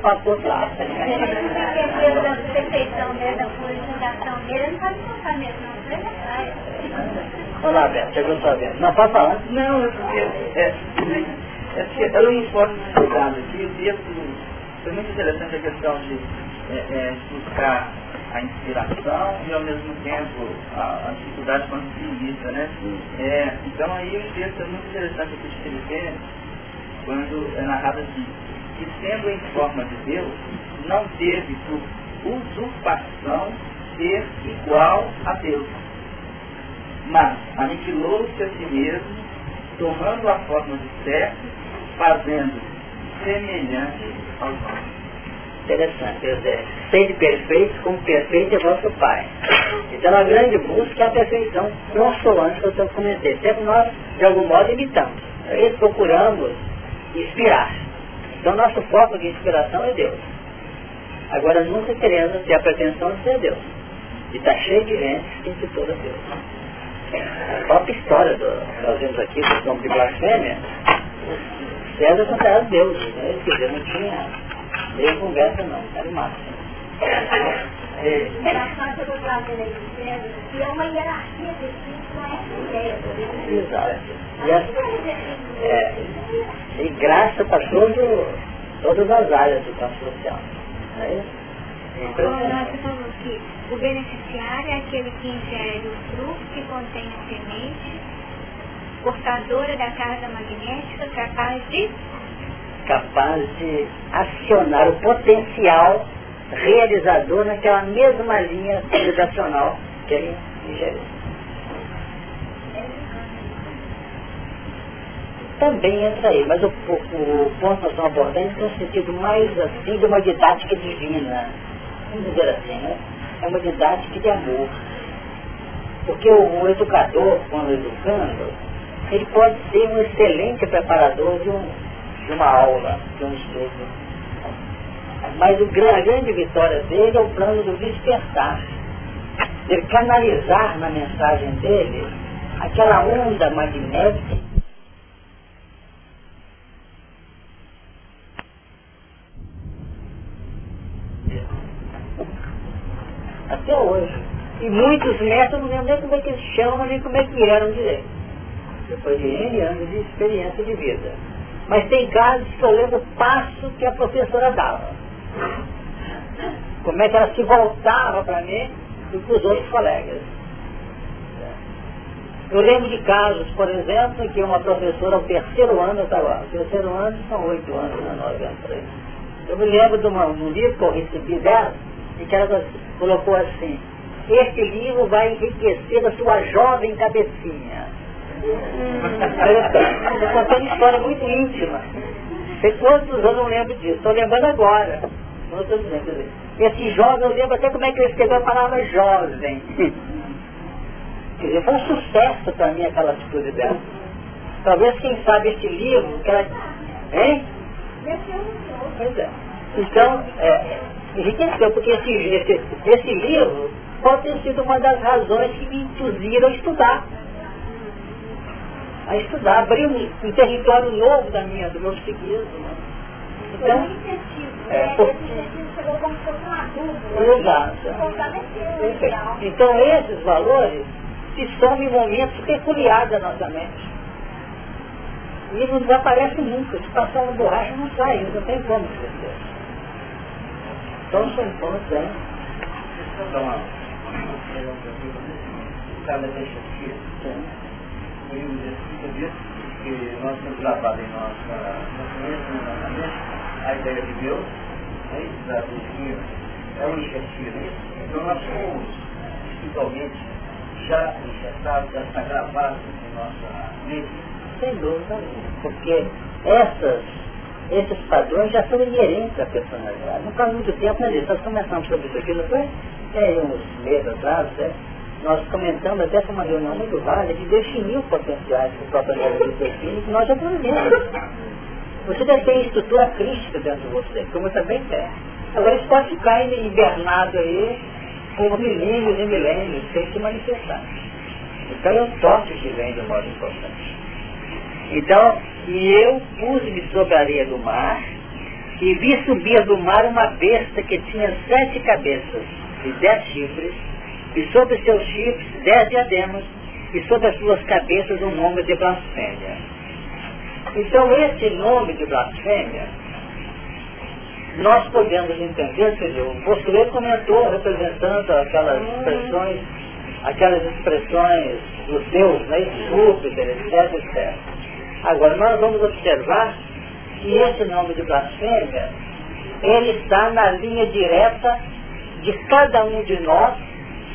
da purificação dele, ele não não. É Beto, chegou sua vez. Não, pode falar. Não, é porque, é, é porque eu não importo estudado aqui, o texto foi muito interessante a questão de é, é, buscar a inspiração e ao mesmo tempo a, a dificuldade quando se inicia, né? É, então aí o texto é muito interessante aqui de Filipenses, quando é narrado assim, que sendo em forma de Deus, não teve por usurpação ser igual a Deus mas aniquilou-se a si mesmo, tomando a forma de servo, fazendo semelhante ao homem. Interessante, José. Sede perfeito como perfeito é vosso Pai. Então a grande busca é a perfeição consoante que eu comentei. Sempre nós, de algum modo, imitamos. E procuramos inspirar. Então nosso foco de inspiração é Deus. Agora nunca queremos ter a pretensão de ser Deus. E está cheio de gente que intitula Deus. A própria história do, nós vemos aqui do nome de blasfêmia, César considerado Deus, né? quer dizer, não tinha nem conversa não, o máximo. É. Bastante eu trazer aí de César, que é uma hierarquia não é ideia. Exato. E, a, é, e graça para todo, todas as áreas do campo social. Não é isso? Você falou que o beneficiário é aquele que ingere o fruto que contém a semente, portadora da carga magnética, capaz de capaz de acionar o potencial realizador naquela mesma linha civilizacional que ele ingeriu. Também entra aí, mas o, o, o ponto que nós estamos abordando tem um sentido mais assim de uma didática divina vamos dizer assim, né? é uma didática de amor. Porque o, o educador, quando educando, ele pode ser um excelente preparador de, um, de uma aula, de um estudo. Mas o, a grande vitória dele é o plano do despertar. Ele canalizar na mensagem dele aquela onda magnética até hoje. E muitos métodos, não lembro nem como é que eles chamam, nem como é que eram direito. Depois de N anos de experiência de vida. Mas tem casos que eu lembro o passo que a professora dava. Como é que ela se voltava para mim e para os outros colegas. Eu lembro de casos, por exemplo, em que uma professora ao terceiro ano, eu estava, terceiro ano são oito anos, né, nove anos. Eu me lembro de, uma, um livro que eu recebi dela, e que ela colocou assim, este livro vai enriquecer a sua jovem cabecinha. Estou contando uma história muito íntima. Sei quantos anos eu não lembro disso, estou lembrando agora. Esse jovem, eu lembro até como é que ele escreveu a palavra jovem. Quer dizer, foi um sucesso para mim aquela atitude dela. Talvez, quem sabe, esse livro, que ela... Hein? Pois é. Então, é, enriqueceu, porque esse, esse, esse livro pode ter sido uma das razões que me induziram a estudar. A estudar, abrir um, um território novo da minha, do meu psiquismo. Então, é, por... Exato. Então esses valores se somam em momentos peculiares da nossa mente. E não desaparece nunca. Se passar uma borracha não sai, não tem como crescer. Então são pontos, né? Um que nós temos gravado em nossa, nossa mente, a ideia de Deus, né, da doutrina, é uma iniciativa. Então nós somos espiritualmente já injetados, já está gravado em nossa mente, sem dúvida porque essas esses padrões já são inerentes à personalidade. Não faz muito tempo, né, nós começamos sobre isso aqui, não foi? Tem uns meses atrás, né? Nós comentamos até com uma reunião muito válida de definir os potenciais que o próprio seu filho, que nós já aprendemos. Você deve ter estrutura crítica dentro de você, como também tenho. Agora isso pode ficar hibernado aí por milênios e milênios, sem se manifestar. Então é um toque que vem do modo importante. Então, e eu pus-me sobre a areia do mar, e vi subir do mar uma besta que tinha sete cabeças e dez chifres, e sobre seus chifres dez diademas, e sobre as suas cabeças um nome de blasfêmia. Então esse nome de blasfêmia, nós podemos entender, dizer, o Bossuet comentou representando aquelas expressões, aquelas expressões dos Deus, né, Júpiter, etc, etc. Agora nós vamos observar que esse nome de blasfêmia, ele está na linha direta de cada um de nós,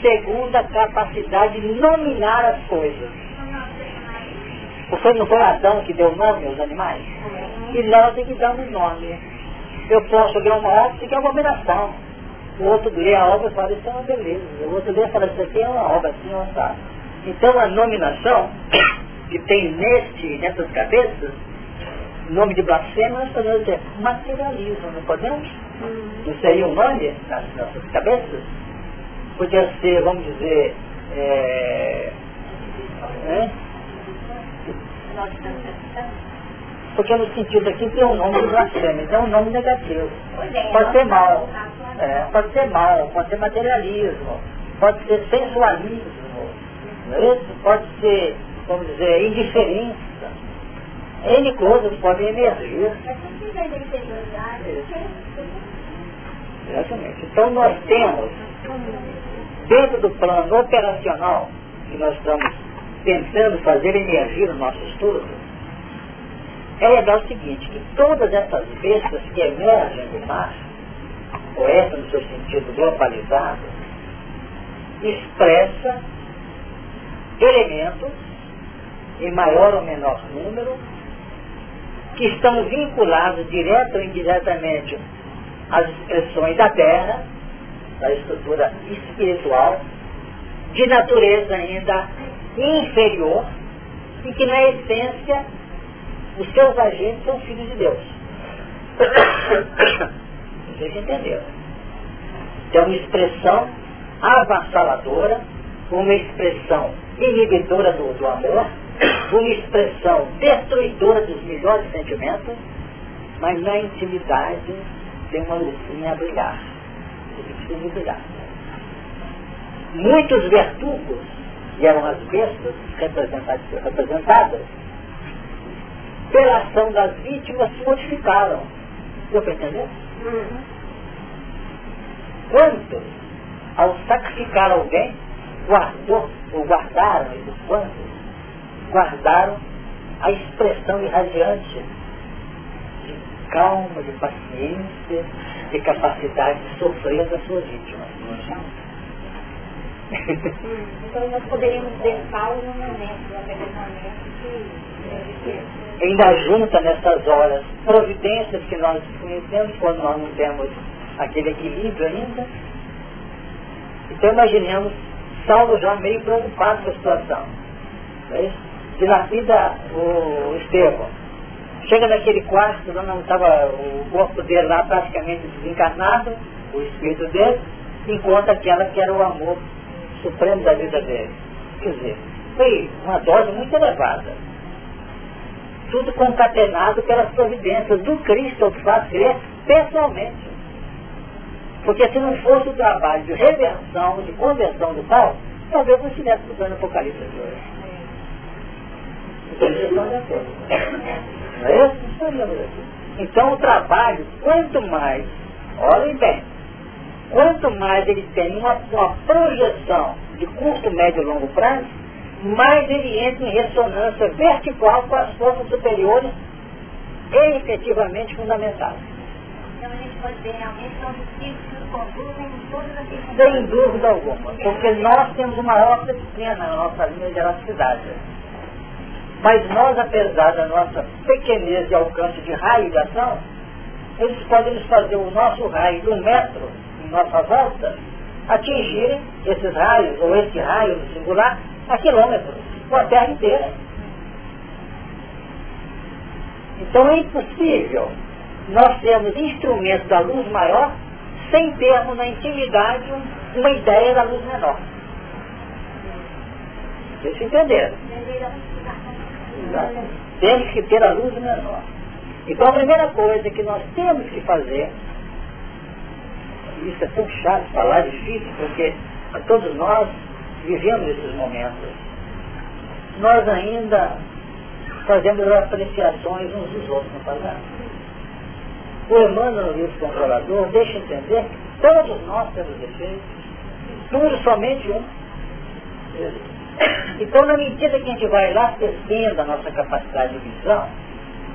segundo a capacidade de nominar as coisas. Não foi Adão que deu nome aos animais? E nós temos que dar um nome. Eu posso ler uma obra que é uma abominação. O outro lê a obra e fala, isso é uma beleza. O outro lê e fala, isso aqui é uma obra assim, uma sabe. Então a nominação que tem neste, nessas cabeças, nome de blasfêmia, nós podemos dizer materialismo, não podemos? Hum. Não seria um nome nas nossas cabeças? Podia ser, vamos dizer, é, é? Porque no sentido aqui tem um nome de blasfêmia, então é um nome negativo. Pode ser mal, é, pode ser mal, pode ser materialismo, pode ser sensualismo, é isso? pode ser vamos dizer, indiferença. N coisas podem emergir. Exatamente. Então nós temos, dentro do plano operacional que nós estamos tentando fazer emergir no nosso estudo, é legal o seguinte, que todas essas bestas que emergem do mar, ou essa no seu sentido globalizado, expressa elementos em maior ou menor número, que estão vinculados direta ou indiretamente às expressões da terra, da estrutura espiritual, de natureza ainda inferior, e que na essência os seus agentes são filhos de Deus. Vocês entenderam? Então, uma expressão avassaladora, uma expressão inibidora do, do amor, uma expressão destruidora dos melhores sentimentos, mas na intimidade tem uma luzinha a brilhar. Muitos verdugos, e eram as bestas representadas, pela ação das vítimas, se modificaram. Deu para entender? Uhum. Quantos, ao sacrificar alguém, guardou ou guardaram esses quantos guardaram a expressão irradiante de calma, de paciência, de capacidade de sofrer das suas vítimas. então nós poderíamos deixá-lo no momento, naquele momento que ainda junta nessas horas providências que nós conhecemos quando nós não temos aquele equilíbrio ainda. Então imaginemos Saulo já meio preocupado com a situação. É isso? dilapida o Estevão. Chega naquele quarto, não estava o corpo dele lá praticamente desencarnado, o espírito dele, encontra aquela que era o amor supremo da vida dele. Quer dizer, foi uma dose muito elevada. Tudo concatenado pelas providências do Cristo, que faz crer pessoalmente. Porque se não fosse o trabalho de reversão, de conversão do tal, talvez não estivesse estudando Apocalipse de hoje. É então o trabalho, quanto mais, olhem bem, quanto mais ele tem uma, uma projeção de curto, médio e longo prazo, mais ele entra em ressonância vertical com as forças superiores e efetivamente fundamentais. Então a gente pode ver realmente são espíritos que conduzem todas as Sem dúvida alguma, porque nós temos uma obra disciplina na nossa linha de elasticidade. Mas nós, apesar da nossa pequenez de alcance de raio de ação, eles podem fazer o nosso raio de um metro em nossa volta atingirem esses raios, ou esse raio no singular, a quilômetros, com a Terra inteira. Então é impossível nós termos instrumentos da luz maior sem termos na intimidade uma ideia da luz menor. Vocês entenderam? Temos que ter a luz menor. Então a primeira coisa que nós temos que fazer, isso é tão chato falar, difícil, porque todos nós vivemos esses momentos. Nós ainda fazemos apreciações uns dos outros, não fazemos? O Emmanuel, o livro Controlador, deixa entender que todos nós temos defeitos, tudo somente um. Então, na medida que a gente vai lá crescendo a nossa capacidade de visão,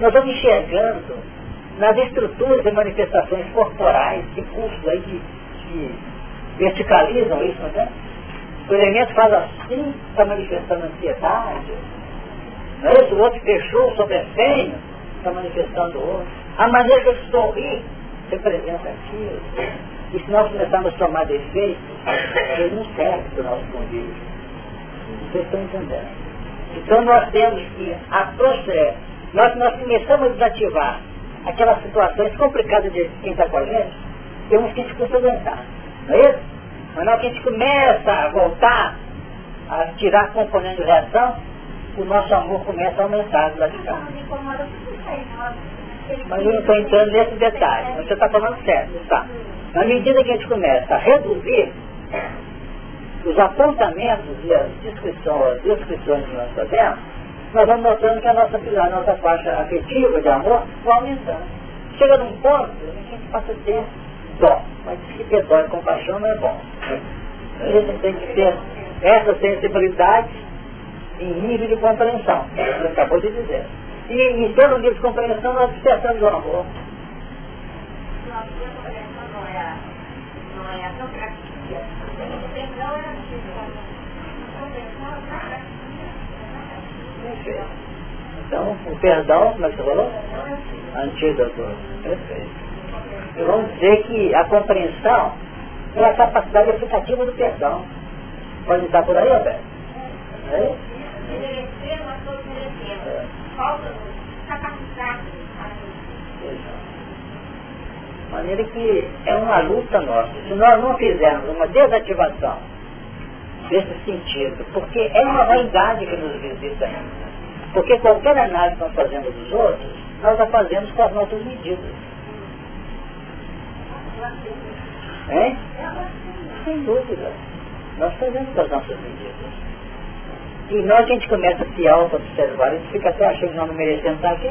nós vamos enxergando nas estruturas e manifestações corporais, que cursos aí que, que verticalizam isso, né? O elemento faz assim, está manifestando ansiedade. É isso? O outro fechou sobre empenho, está manifestando o outro. A maneira de sorrir representa aquilo. E se nós começarmos a tomar defeitos, ele não serve para o nosso convívio. Vocês estão entendendo? Então nós temos que aproximar, nós, nós começamos a desativar aquelas situações complicadas de quem está com a gente, temos que a gente custa aguentar. Não é isso? Mas na hora que a gente começa a voltar a tirar componentes de reação, o nosso amor começa a aumentar de cá. Mas eu não estou entrando nesse detalhe. Você está falando certo, está? Na medida que a gente começa a reduzir os apontamentos e as descrições, as descrições que nós fazemos, nós vamos notando que a nossa, a nossa faixa afetiva de amor vai aumentando. Chega num ponto em que a gente passa a ter dó. Mas que dó e compaixão não é bom. A gente tem que ter essa sensibilidade em nível de compreensão. Você acabou de dizer. E em todo nível de compreensão nós despertamos o amor. Então, o perdão, como é que você falou? Antídoto. Perfeito. E vamos dizer que a compreensão é a capacidade aplicativa do perdão. Pode estar por aí, Roberto? É? De maneira que é uma luta nossa. Se nós não fizermos uma desativação desse sentido, porque é uma vaidade que nos visita ainda. Porque qualquer análise que nós fazemos dos outros, nós a fazemos com as nossas medidas. Hein? Sem dúvida. Nós fazemos com as nossas medidas. E nós a gente começa a se auto-observar, a gente fica até achando que nós não merecemos estar aqui.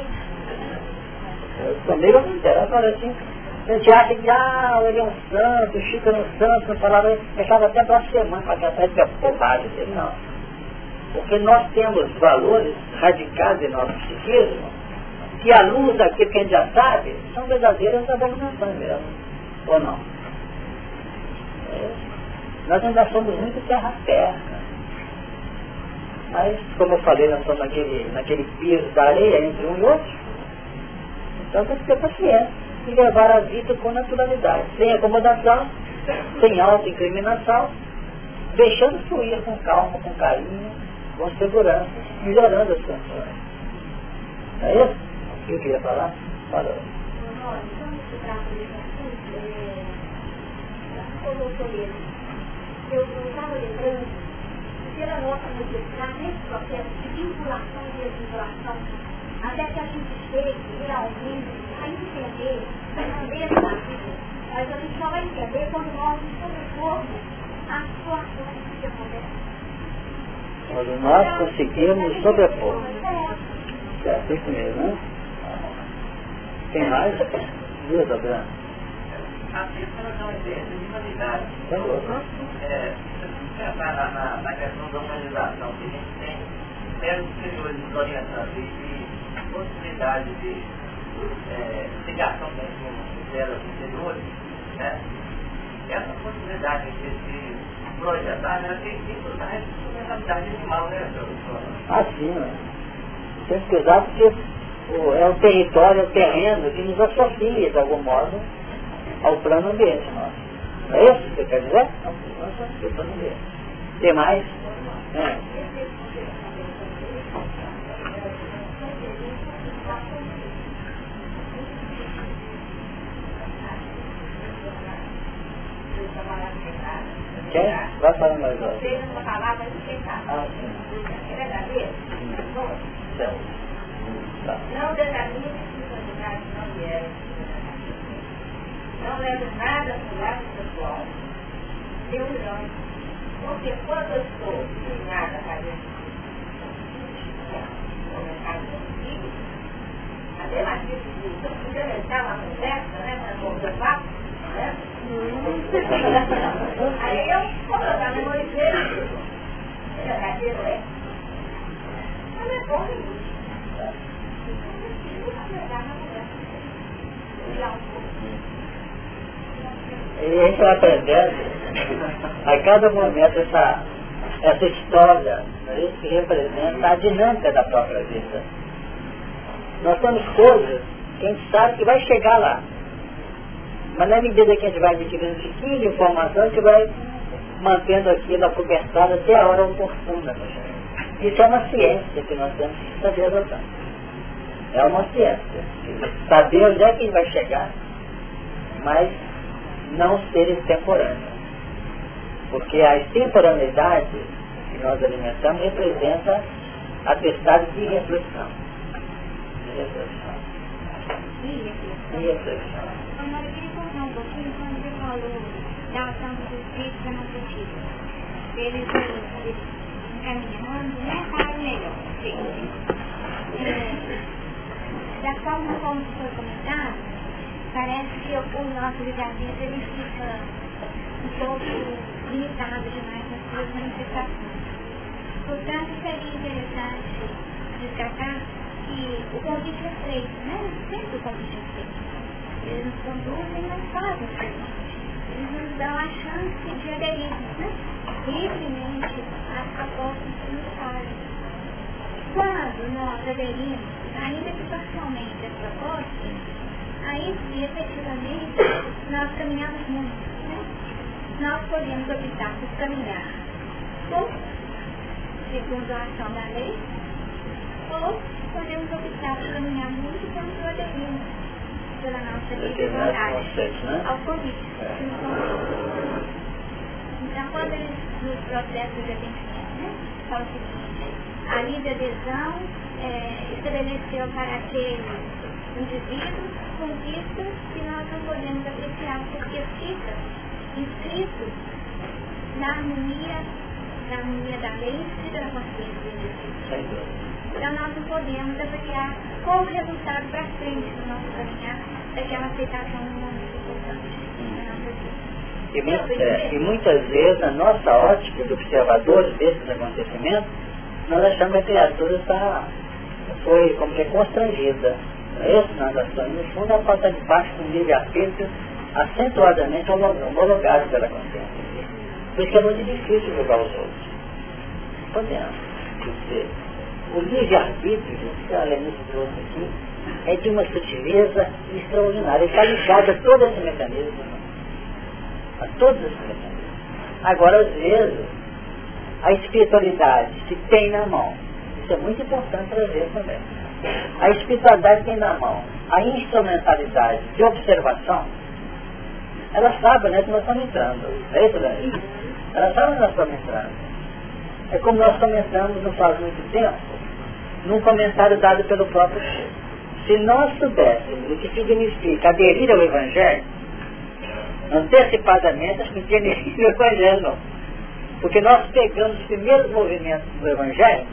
Comigo não interessa, agora assim, gente acha que, ah, ele é um santo, o Chico é um santo, não falava, deixava até para a semana para parece que é bobagem, não. Porque nós temos valores radicados em nosso psiquismo, que a luz daquilo que a gente já sabe, são verdadeiras abominações mesmo. Ou não? É. Nós ainda somos muito terra-terra. Mas, como eu falei, nós estamos naquele, naquele piso da areia entre um e outro. Então tem que ter paciência e levar a vida com naturalidade, sem acomodação, sem autoincriminação, deixando fluir com calma, com carinho, com segurança, melhorando as condições. É isso que eu queria falar? Falou. Eu estava lembrando pela nossa necessidade nesse processo de vinculação e desvinculação, até que a gente chegue realmente entender a grandeza da vida. Mas a gente só vai entender quando nós sobrepormos às situações que acontecem. Quando nós conseguimos sobrepor. Certo, isso mesmo, né? Tem mais? Viu, Adriano? A pessoa não ideia de humanidade. É, pensar na, na, na questão da humanização que a gente tem, mesmo superiores nos orientando e, e possibilidade de é, ligação com delas inferiores, né? essa possibilidade de se projetar, né, tem que estudar a mentalidade animal, né, professor? Ah, sim, né? temos que usar porque é o território, é o terreno que nos associa, de algum modo, ao plano ambiente nosso. É isso que você quer dizer? Ao plano ambiente. Tem mais? É. Quem? Vai falando mais alto. Ah, sim. É verdadeiro? Certo. Não determine personalidade não vier. Não leve nada para o lado pessoal. Reuniões. Porque quando eu estou inclinada a fazer comentário comigo, a demagogia de eu complementar uma conversa, né, para não papo, né? Aí eu, como eu já memorizei, é verdadeiro, é? Mas é bom isso. A gente vai aprendendo a cada momento essa, essa história né, que representa a dinâmica da própria vida. Nós temos coisas que a gente sabe que vai chegar lá. Mas na medida que a gente vai adquirindo um pouquinho de informação, a gente vai mantendo aquilo acobertado até a hora oportuna. Isso é uma ciência que nós temos que saber adotar. É uma ciência. Saber onde é que vai chegar, mas não ser extemporâneo. Porque a extemporaneidade que nós alimentamos representa a atestado de reflexão. De reflexão. De reflexão. Agora eu queria contar um pouquinho quando você falou da ação dos espíritos na nossa vida. Eles, eles encaminhando, né, para o melhor. É, da forma como foi comentado, parece que o nosso livre-arbítrio ele fica um pouco limitado demais nas suas manifestações. Portanto, seria interessante destacar que o convite é feito, né? Sempre o convite é feito. Eles nos conduzem, mas fazem o Eles nos dão a chance de aderirmos, né? Livremente às propostas que nos fazem. Quando nós aderimos ainda que parcialmente a proposta, aí sim, efetivamente, nós caminhamos muito. Né? Nós podemos optar por caminhar ou segundo a ação da lei, ou podemos optar por caminhar muito quando aderimos pela nossa livre vontade né? ao convite. Então, quando eles, no processo de atendimento, né, fala o seguinte, a livre adesão é, estabeleceu para aquele indivíduo conquistas que nós não podemos apreciar, porque fica inscrito na harmonia, na harmonia da lei e da consciência do. Então nós não podemos avaliar qual o resultado para frente do nosso caminhar daquela aceitação no momento importante da nossa vida. E, é, e muitas vezes, a nossa ótica de observadores desses acontecimentos, nós achamos que a criatura está foi como que constrangida. Esse nas ações, no fundo, ela pode estar debaixo de um livre-arbítrio acentuadamente homologado pela consciência. Por isso é muito difícil julgar os outros. Podemos. Dizer, o livre-arbítrio, que a Lenice trouxe aqui, é de uma sutileza extraordinária. Está ligado a todo esse mecanismo. A todos esses mecanismos. Agora, às vezes, a espiritualidade se tem na mão isso é muito importante trazer também. A espiritualidade tem na mão a instrumentalidade de observação. Ela sabe né, que nós estamos entrando. É isso, Dani? Ela sabe que nós estamos entrando. É como nós comentamos não faz muito tempo, num comentário dado pelo próprio Chico. Se nós soubéssemos o que significa aderir ao Evangelho, antecipadamente, acho que não tinha nem o Evangelho não. Porque nós pegamos os primeiros movimentos do Evangelho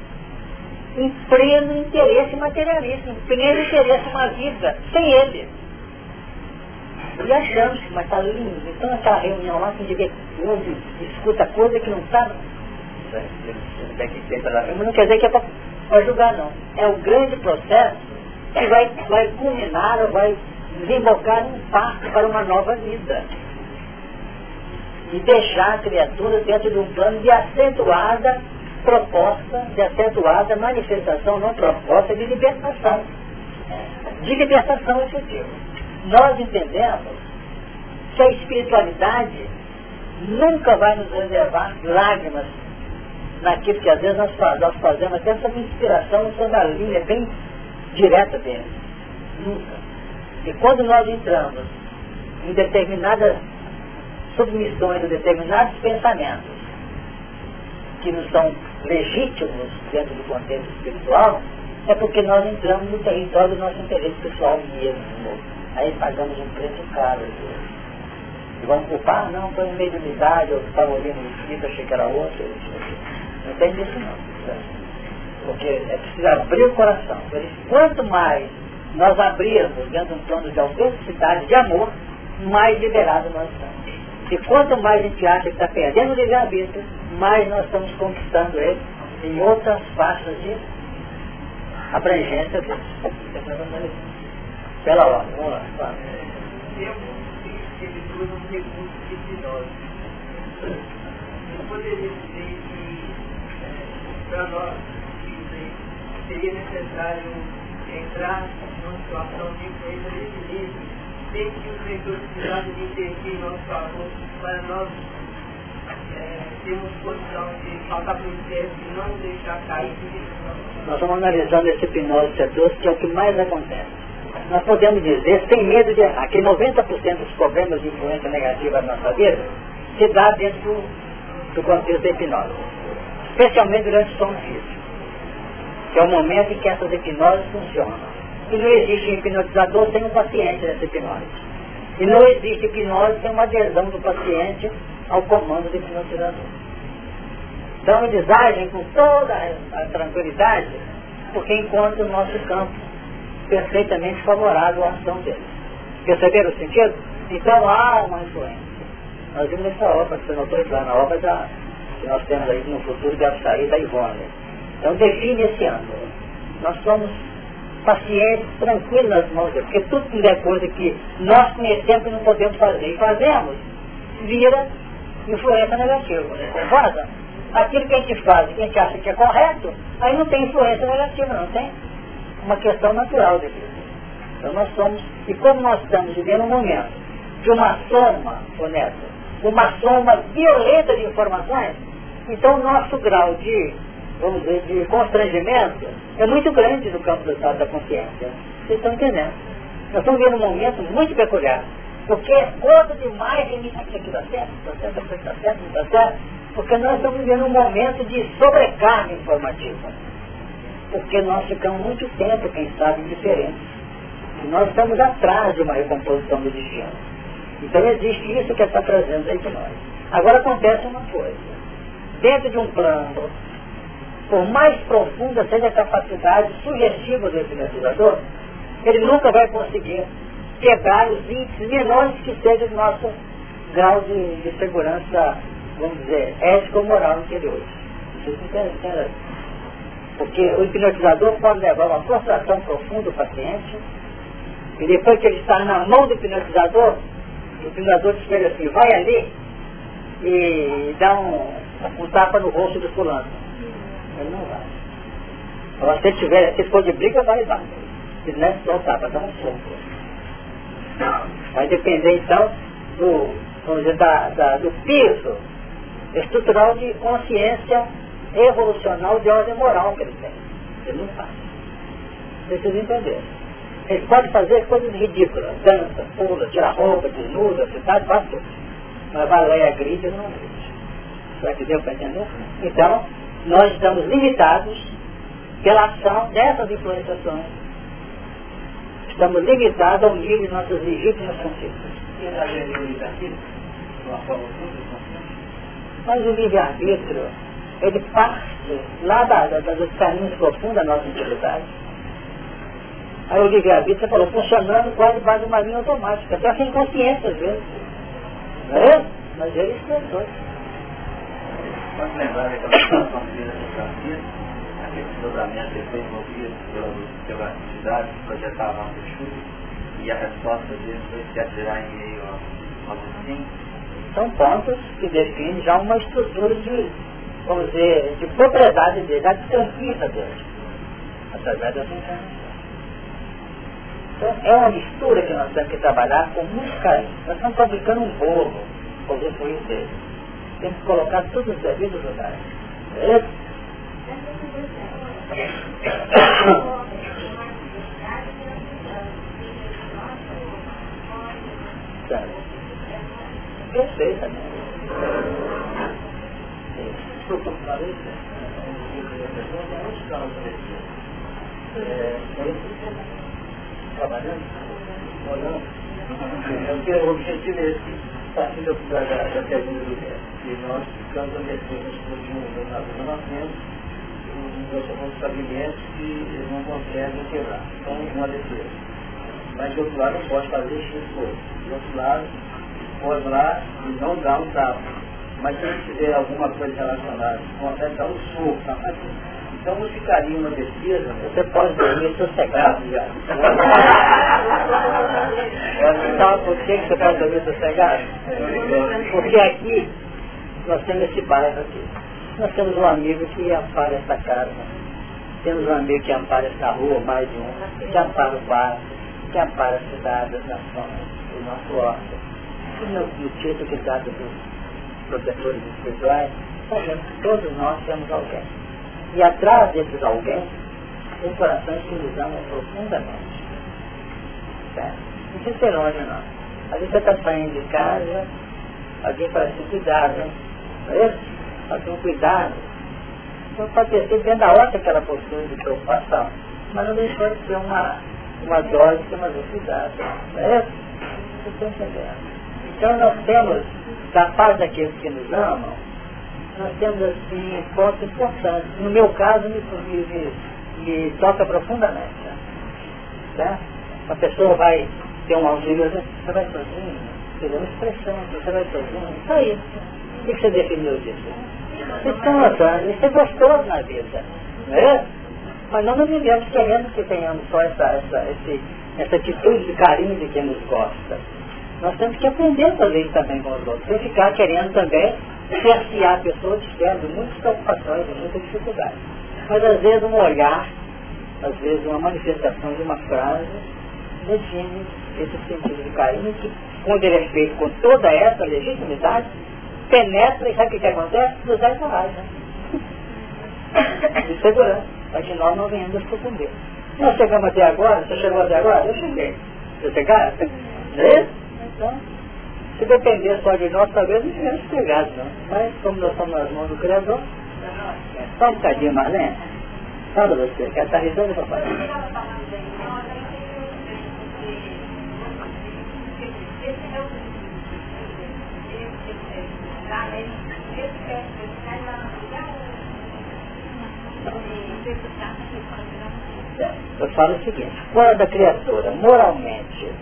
em pleno interesse materialista, em pleno interesse uma vida sem ele. E achamos que, mas está lindo. Então aquela reunião lá que a gente ouve, escuta coisa que não. Mas não quer dizer que é para julgar não. É o grande processo que vai, vai culminar ou vai desembocar um passo para uma nova vida. E deixar a criatura dentro de um plano de acentuada proposta de acentuada manifestação não proposta de libertação. De libertação efetiva. Nós entendemos que a espiritualidade nunca vai nos reservar lágrimas naquilo que às vezes nós, nós fazemos, até essa inspiração sobre a linha bem direta dele. Nunca. E quando nós entramos em determinadas submissões a determinados pensamentos que não são legítimos dentro do contexto espiritual, é porque nós entramos no território do nosso interesse pessoal mesmo. Aí pagamos um preço caro. E vamos culpar, não, foi em mediunidade, eu estava ouvindo um espírito, achei que era outro. Não tem disso não. Porque é preciso abrir o coração. Quanto mais nós abrirmos dentro de um plano de autenticidade, de amor, mais liberado nós estamos. E quanto mais a gente acha que está perdendo o livre-arbítrio, mais nós estamos conquistando ele em outras faixas de abrangência dele. Pela ordem, vamos lá. Eu poderia dizer que para nós seria necessário entrar numa situação de influência desse livro sem que os leitores precisassem de intervir em nosso favor para nós é, termos condição de passar por teste e não deixar cair. Nós estamos analisando esse hipnose setor, que é o que mais acontece. Nós podemos dizer, sem medo de errar, que 90% dos problemas de influência negativa na nossa vida se dá dentro do, do contexto da hipnose. Especialmente durante o sono físico. Que é o momento em que essas hipnoses funcionam. E não existe hipnotizador sem o paciente nessa hipnose. E não existe hipnose sem uma adesão do paciente ao comando do hipnotizador. Então eles agem com toda a tranquilidade porque encontram o nosso campo perfeitamente favorável à ação deles. Perceberam o sentido? Então há uma influência. Nós vimos nessa obra, que você notou lá na obra da, que nós temos aí no futuro deve sair da Ivone. Então define esse ângulo. Nós somos paciente, tranquilo nas mãos dele. Porque tudo que é coisa que nós conhecemos e não podemos fazer e fazemos, vira influência negativa. Concorda? Aquilo que a gente faz, que a gente acha que é correto, aí não tem influência negativa, não tem? Uma questão natural de vida. Então nós somos, e como nós estamos vivendo um momento de uma soma, honesta, uma soma violenta de informações, então o nosso grau de vamos dizer, de constrangimento é muito grande no campo do estado da consciência. Vocês estão entendendo? Nós estamos vivendo um momento muito peculiar. Porque é coisa demais de mim aqui dá certo, dá certo, dá certo, dá certo. Porque nós estamos vivendo um momento de sobrecarga informativa. Porque nós ficamos muito tempo, quem sabe, indiferentes. E nós estamos atrás de uma recomposição do destino. Então existe isso que está trazendo aí de nós. Agora acontece uma coisa. Dentro de um plano por mais profunda seja a capacidade sugestiva do hipnotizador, ele nunca vai conseguir quebrar os índices menores que seja do nosso grau de, de segurança, vamos dizer, ético ou moral interior. Entendem? Porque o hipnotizador pode levar uma frustração profunda do paciente, e depois que ele está na mão do hipnotizador, o hipnotizador diz assim, vai ali e dá um, um tapa no rosto do fulano ele não vai. Agora, se ele tiver, se for de briga, vai dar. Se não é soltar, vai dar um soco. Vai depender então do, vamos dizer, da, da, do piso estrutural de consciência evolucional de ordem moral que ele tem. Ele não faz. Precisa entender. Ele pode fazer coisas ridículas, dança, pula, tira roupa, desnuda, cidade, faz tudo. Mas vai lá e agride, não agride. Vai entender para entender? Então, nós estamos limitados pela ação dessas influenciações. Estamos limitados ao nível de nossas legítimas consciências. Mas o livre-arbítrio, ele parte lá da, da, dos caminhos profundos da nossa integridade. Aí o livre-arbítrio, falou, funcionando quase base uma linha automática, até sem consciência às vezes. Não é? Mas ele expressou. Pode lembrar daquela situação que fez a Francisco, aquele desdobramento que foi envolvido pela atividade que projetava o estudo, e a resposta dele foi se atirar em meio ao assim. São pontos que definem já uma estrutura de, vamos dizer, de propriedade dele, a desconquista dele, através das encarnações. Então é uma mistura que nós temos que trabalhar com muito carinho. Nós estamos fabricando um bolo, com o fluir dele. Temos que colocar tudo nos devidos lugares. Beleza? Perfeita, né? Trabalhando? Olhando? Porque o objetivo é esse, partindo da, da, da pergunta do que nós ficamos a meter nos últimos relacionamentos, nós somos fragmentos que não conseguem quebrar. Então, uma defesa. Mas, de outro lado, não pode fazer X coisa. De outro lado, pode lá e não dá um tapa mas se tiver alguma coisa relacionada, consegue dar um soco, tá? Então não ficaria uma pesquisa, você pode dormir sossegado já. Sabe por que você pode dormir sossegado? Porque aqui, nós temos esse bairro aqui. Nós temos um amigo que ampara essa casa. Temos um amigo que ampara essa rua, mais de um, que ampara o bairro, que ampara a cidade, as nações, o nosso órgão. E no, no título que trata do protetores espirituais, sabemos que todos nós temos alguém. E atrás desses alguém, corações que nos amam profundamente. Certo? Não precisa ser longe não. Às vezes você está saindo de casa, alguém fala assim, cuidado, né? Não é isso? Fala um cuidado. Então pode ter sido dentro da hora aquela postura de preocupação. Mas não deixou de ser uma, uma dose que nós cuidado. Não é isso? Você está entendendo? Então nós temos da parte daqueles que nos amam, nós temos assim pontos importantes. No meu caso, me, me, me toca profundamente. Né? A pessoa vai ter um auxílio, você vai sozinho, você deu uma expressão, você vai sozinho, só isso. O que você definiu disso? Vocês estão notando, isso é gostoso na vida. Né? Mas nós não vivemos querendo que tenhamos só essa, essa, esse, essa atitude de carinho de quem nos gosta. Nós temos que aprender a fazer isso também com os outros. Sem ficar querendo também cercear a pessoa de muitas preocupações e muitas dificuldades. Mas às vezes um olhar, às vezes uma manifestação de uma frase, define esse sentido de carinho que, quando ele é feito com toda essa legitimidade, penetra e sabe o que, que acontece? Nos dá coragem. De segurança, para que nós não venhamos sucumbir. Nós chegamos até agora, você chegou até agora? Eu cheguei. Você chegaram? É? Então, se depender só de nós, talvez não tivéssemos pegado, não. Mas como nós estamos nas mãos do Criador, só um bocadinho mais lento. Fala você, quer estar risando, papai? Eu falo o seguinte, fora da criatura, moralmente,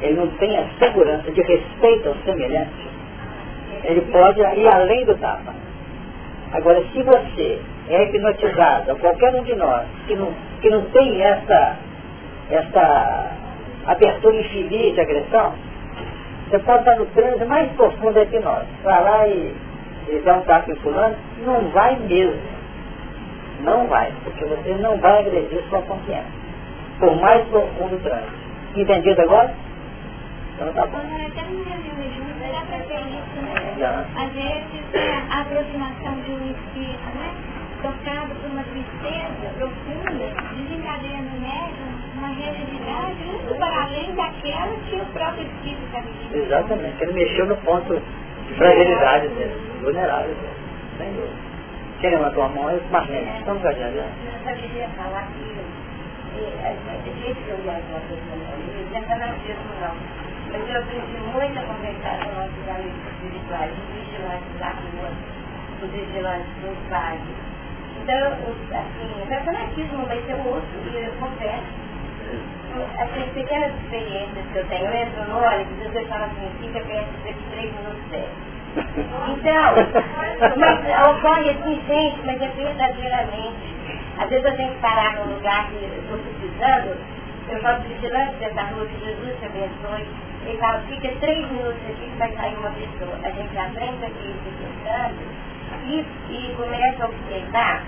ele não tem a segurança de respeito ao semelhante, ele pode ir além do tapa. Agora, se você é hipnotizado, ou qualquer um de nós, que não, que não tem essa, essa abertura infeliz de agressão, você pode estar no transe mais profundo da hipnose. Vai lá e, e dá um tapa em fulano, não vai mesmo. Não vai, porque você não vai agredir sua confiança. Por mais profundo o transe. Entendido agora? Então tá bom. Até no junto dá para ter isso, né? Às vezes a aproximação de um espírito, né? Tocado por uma tristeza profunda, desencadeia no médium uma realidade muito para além daquela que o próprio espírito está vivendo. Exatamente, ele mexeu no ponto de fragilidade dele, vulnerável dele, sem dúvida. Quem levantou a mão é o Marlene. Estamos. Eu queria falar que é uma pessoa, não é não. Mas eu aprendi muito a conversar com nossos amigos espirituais, os vigilantes da rua, os vigilantes dos bares. Então, assim, o fanatismo vai ser outro, e eu confesso. Assim, pequenas experiências que eu tenho, eu entro no ônibus, eu falo assim, fica perto de três minutos certo. Então, mas ocorre assim, gente, mas é verdadeiramente. Às vezes eu tenho que parar num lugar que eu estou precisando, eu falo vigilante dessa rua, que Jesus te abençoe. Ele fala, fica três minutos aqui que vai sair uma pessoa. A gente aprende aqui, escutando, e, e começa a observar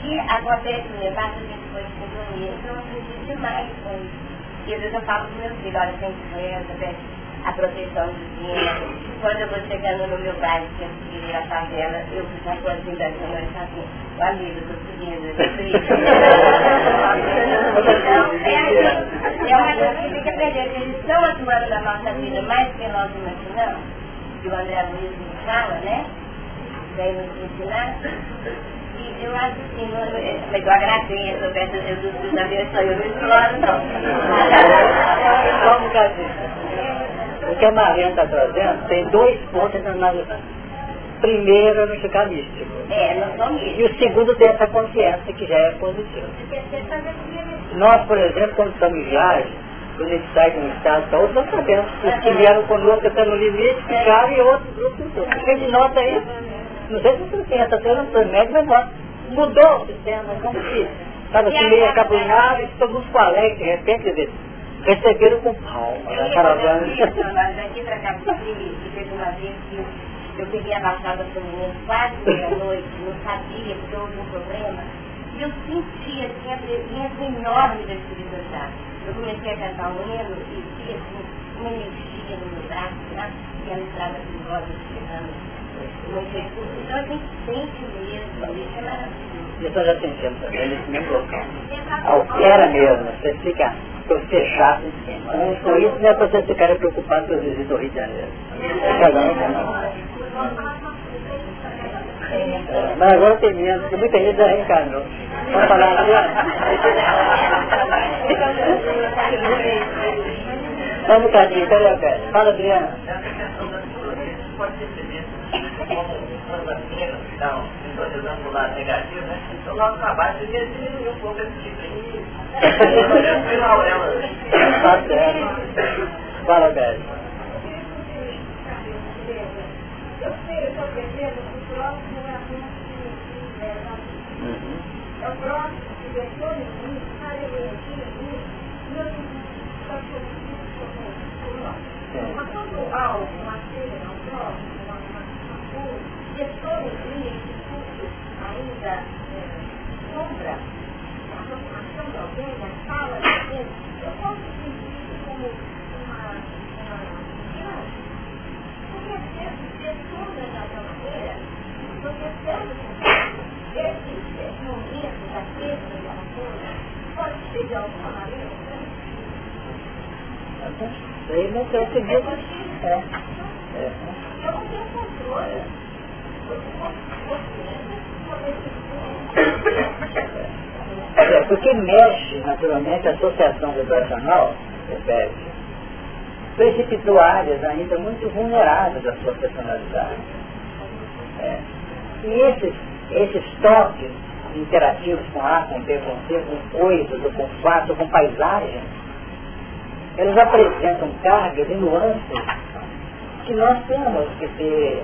que acontece no debate, a gente foi então eu acredito demais com isso. E às vezes eu falo para meus filhos, olha, tem que reza, a proteção divina. Quando eu vou chegando no meu bairro, que eu segui a favela, eu já estou assim, da minha mãe, assim, o amigo, estou seguindo, eu Então, é, assim, é uma coisa que fica perdendo. Eles estão atuando na nossa vida mais que nós imaginamos, que o André Luiz nos fala, né? Vem nos ensinar. E eu acho assim, mas eu agradeço, eu peço a Jesus que nos abençoe, eu não exploro, não. Vamos, Cadê? O que a Mariana está trazendo tem dois pontos a analisar. Primeiro é não ficar místico. É, não sou místico. E o segundo tem essa consciência que já é positiva. Nós, por exemplo, quando estamos em viagem, quando a gente sai de um estado para outro, nós sabemos os que vieram conosco até no limite ficaram e outros grupos. A gente nota isso. Não sei se você tem essa cena médio, mas nota. Mudou o sistema, como se estava assim meio acabunado, e todo mundo ficou alegre, de repente, receberam com palma na caravana. Daqui para cá, teve uma vez que eu peguei a baixada do menino quase meia-noite, não sabia, porque houve um problema. E eu senti assim, a presença enorme da Santo. Eu comecei a cantar um hino e senti assim, uma energia no meu braço, né? e ela estava assim, rosa, esperando. Então a gente sente mesmo, isso é maravilhoso. Isso eu já sentimos também nesse mesmo local. Altera mesmo, você fica por fechado em cima. Com isso não é para você ficar preocupado com os vizinhos do Rio de Janeiro. Cada um Mas agora tem menos, porque muita gente já reencarnou. Vamos falar assim, Só um bocadinho, peraí, Alberto. Fala, Adriana. Pode ser as meninas estão visualizando o lado negativo, né? Então logo acabar, você devia diminuir um pouco esse tipo aí. Tá certo. Próximo é uhum. É o próximo que e estou Mas quando algo, uma um próximo, uma esse curso ainda é, alguém, eu posso sentir isso como uma, uma chance. Porque às vezes pessoas maneira, porque certo esse, esse momento da queixa daquela coisa, pode ser de alguma maneira Aí não quer que diga. É. É. Eu não tenho controle. É, porque mexe, naturalmente, a associação vibracional, repete, precipitou áreas ainda muito vulneráveis da sua personalidade. É. E esses, esses toques interativos com ar, com B, com C, com coisas, ou com fato, com paisagem, eles apresentam cargas e nuances que nós temos que ter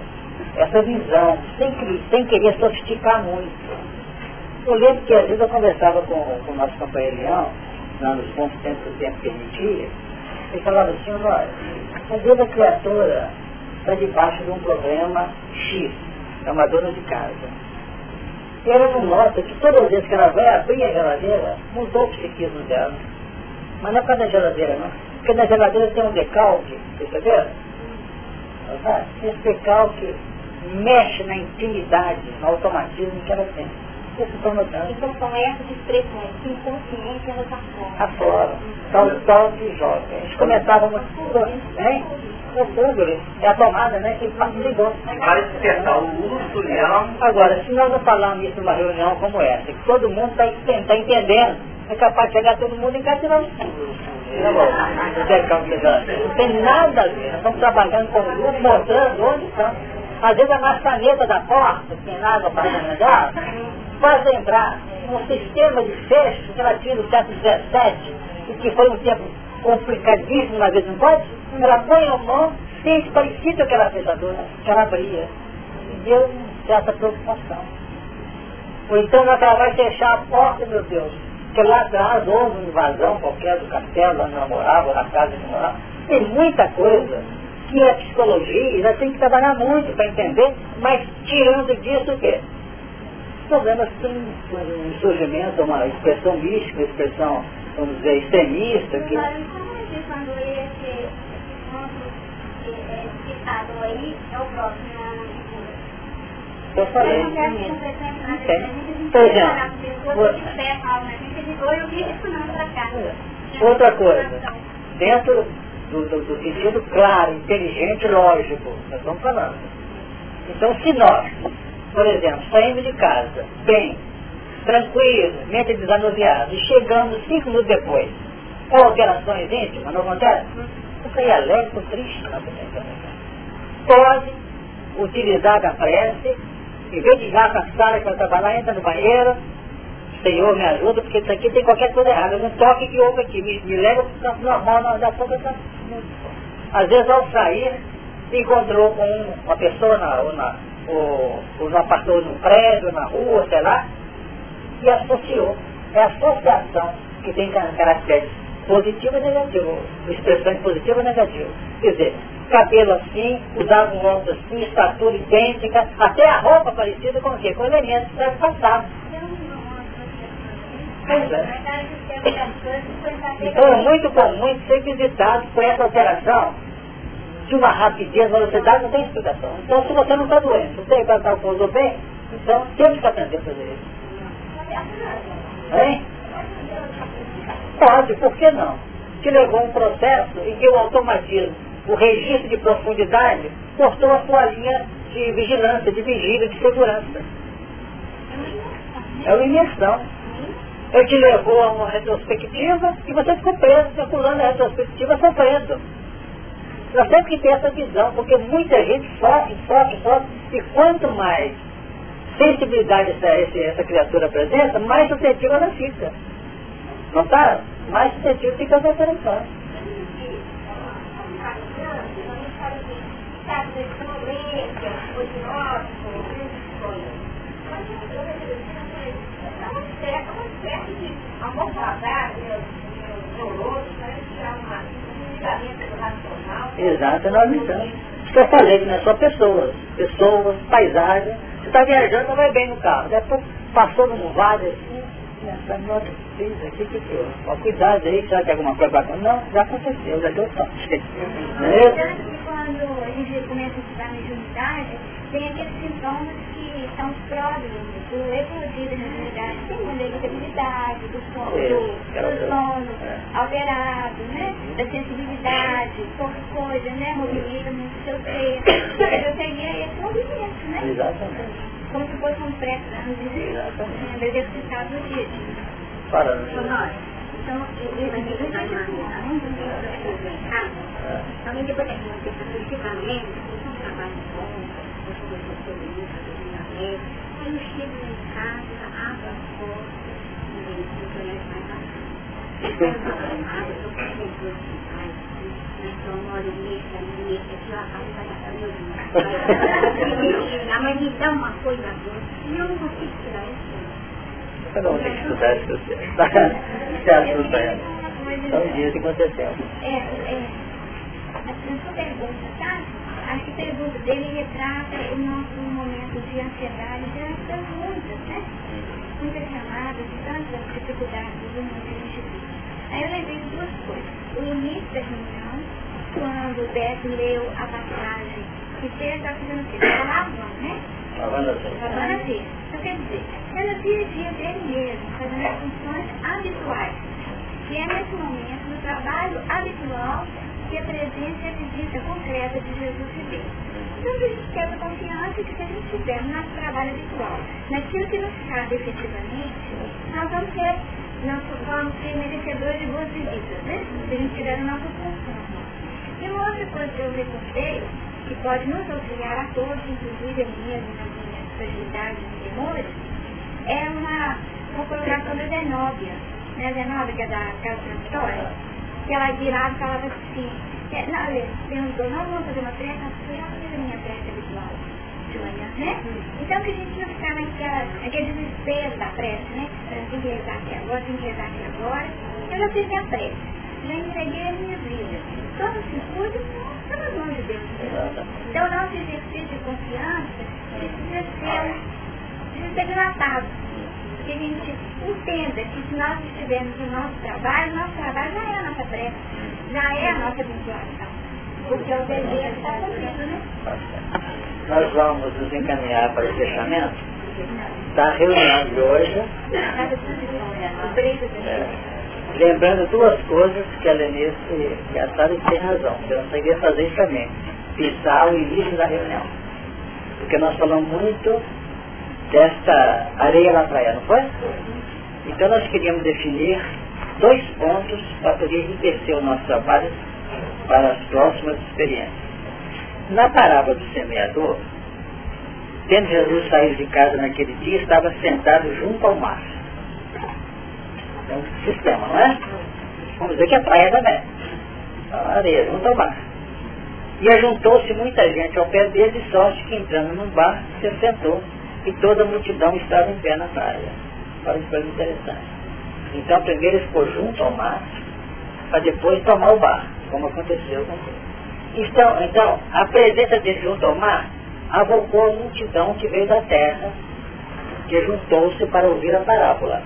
essa visão, sem, sem querer sofisticar muito. Eu lembro que às vezes eu conversava com, o nosso companheiro Leão, nos bons tempos que o tempo permitia, ele falava assim, olha, a criatura está debaixo de um problema X, é uma dona de casa. E ela não nota que todas as vezes que ela vai abrir a geladeira, mudou o psiquismo dela. Mas não é por causa da geladeira, não. Porque na geladeira tem um decalque, perceberam? Esse decalque mexe na intimidade, no automatismo que ela tem. Estão notando? Então são essas expressões que inconsciente elas afloram. Afloram. Tal, tal de jovem. Eles começavam a... Hein? O fogo, é a tomada, né? Que ligou. Para despertar o uso. Agora, se nós não falarmos isso numa reunião como essa, que todo mundo está tá entendendo, é capaz de chegar todo mundo em casa e não. Não tem nada a ver. Nós estamos trabalhando com o grupo, mostrando onde estão. Às vezes a maçaneta da porta, que tem água para remediar, faz lembrar um sistema de fecho que ela tinha no século XVII, e que foi um tempo complicadíssimo na vez em quando, ela põe a mão, sente parecido aquela fechadura, que ela abria. E deu certa preocupação. Ou então ela vai fechar a porta, meu Deus, que lá atrás houve uma invasão qualquer do castelo, onde ela morava, na casa que morava. Tem muita coisa E a psicologia já tem que trabalhar muito para entender, mas tirando disso o quê? Problemas que têm um surgimento, uma expressão mística, uma expressão, vamos dizer, extremista. Que... quando esse citado aí é o próximo eu falei. Por exemplo, outra coisa, dentro do, do, do sentido claro, inteligente, lógico, nós estamos falando. Então, se nós, por exemplo, saímos de casa, bem, tranquilo, mente desanuviada, e chegamos cinco minutos depois, com alterações íntimas, não acontece? Você é alegre triste? Pode utilizar a prece, em vez de ir lá com a sala para trabalhar, entra no banheiro, Senhor, me ajuda, porque isso aqui tem qualquer coisa errada. Um toque que houve aqui, me, me leva para o normal da boca. Tá, às vezes, ao sair, encontrou com uma pessoa na, ou na, ou, ou no apartamento, no prédio, na rua, sei lá, e associou. É a associação que tem caracteres positivo e negativo, expressões positivas e negativas. Quer dizer, cabelo assim, usava um óculos assim, estatura idêntica, até a roupa parecida com o quê? Com elementos do passado. Então é muito comum ser visitado com essa alteração de uma rapidez, velocidade, não tem explicação. Então se você não está doente, você vai estar com bem, então temos que aprender a fazer isso. Hein? Pode, por que não? Que levou um processo em que o automatismo, o registro de profundidade, cortou a sua linha de vigilância, de vigília, de segurança. É uma imersão. Ele te levou a uma retrospectiva e você ficou preso, circulando a retrospectiva sofrendo. Nós temos que ter essa visão, porque muita gente sofre, sofre, sofre, e quanto mais sensibilidade essa, essa criatura apresenta, mais suscetível ela fica. Não está? Mais suscetível fica as operações. Exato, nós estamos. Isso que eu falei, que não é só pessoas. Pessoas, paisagem. Você está viajando, não vai bem no carro. Depois passou num vale assim, essa nota fez aqui, que que Ó, cuidado aí, será que alguma coisa bacana? Não, já aconteceu, já deu sorte. Não é isso? Quando a gente começa a estudar mediunidade, tem aqueles sintomas que são os pródromos do eclodir da mediunidade. Tem uma irritabilidade, do sono, do sono é. alterado, né? Da sensibilidade, pouca coisa, né? Movimenta muito seu ser. Eu teria esse movimento, né? Exatamente. Como se fosse um pré-trânsito, né? Exercitado no dia a. Parando. Então, eu também depois da gente, principalmente, um trabalho bom, Aí eu chego em casa, abro a porta, ninguém me conhece mais a Eu pego uma tomada, eu com as duas cidades, então eu moro nisso, nisso, aqui, ó, a casa da minha A mãe me dá uma coisa boa, e eu não consigo tirar isso. Cada um tem que estudar coisas. Se assusta ela. São dias que aconteceu. É, é. A sua pergunta, sabe? A pergunta dele retrata o nosso momento de ansiedade diante das muitas, né? Muitas chamadas, tantas dificuldades do mundo que a gente vive. Aí eu lembrei de duas coisas. O início da reunião, quando o Beto leu a passagem que fez está fazendo o quê? Lavando, né? Lavando a vida. Então quer dizer, ela dirigia dele mesmo, fazendo as funções habituais. Que é nesse momento, no trabalho habitual a presença e a visita concreta de Jesus se vê. Então a gente tem a confiança que se a gente estiver no nosso trabalho habitual, naquilo que nos cabe efetivamente, nós vamos ser, nós vamos ser merecedores de boas visitas, né? Se a gente estiver no nosso função. E uma outra coisa que eu recordei, que pode nos auxiliar a todos, inclusive a minha, nas minhas fragilidades e temores, é uma, uma colocação da Zenóbia, né? Zenóbia, que é da Casa História que ela virava e falava assim, é, não, perguntou, não vamos fazer uma não, eu já fiz a minha prece habitual de manhã, né? Então que a gente não ficava naquela, naquele desespero da prece, né? Tem que rezar aqui agora, tem que rezar aqui agora. Eu já fiz minha prece, já entreguei a minha vida. Todo circuito, não nas mãos de Deus. Então, o nosso exercício de confiança precisa ser desidratado. Que a gente entenda que se nós estivermos no nosso trabalho, nosso trabalho já é a nossa prece, já é a nossa vinculação. Porque o dever está cumprido, né? Nós vamos nos encaminhar para o fechamento da reunião de hoje. É, lembrando duas coisas que a Lenice e a Sara tem razão. Eu não sabia fazer isso também. Pisar o início da reunião. Porque nós falamos muito desta areia lá praia, não foi? Então nós queríamos definir dois pontos para poder enriquecer o nosso trabalho para as próximas experiências. Na parábola do semeador, tendo Jesus saído de casa naquele dia, estava sentado junto ao mar. É um sistema, não é? Vamos dizer que é praia também. A areia, junto ao mar. E ajuntou-se muita gente ao pé dele, de sorte que entrando no bar, se sentou e toda a multidão estava em pé na praia. Olha que coisa interessante. Então primeiro ele ficou junto ao mar, para depois tomar o bar, como aconteceu com ele. Então, então, a presença dele junto ao mar avocou a multidão que veio da terra, que juntou-se para ouvir a parábola.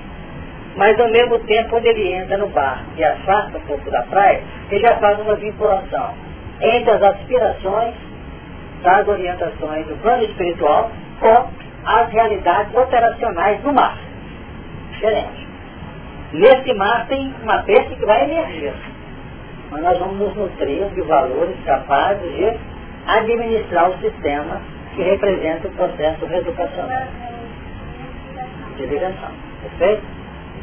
Mas ao mesmo tempo, quando ele entra no bar e afasta um pouco da praia, ele já faz uma vinculação entre as aspirações das orientações do plano espiritual com as realidades operacionais do mar. Diferente. Nesse mar tem uma peça que vai emergir. Mas nós vamos nos nutrir de valores capazes de administrar o sistema que representa o processo reeducacional. De ligação. Perfeito?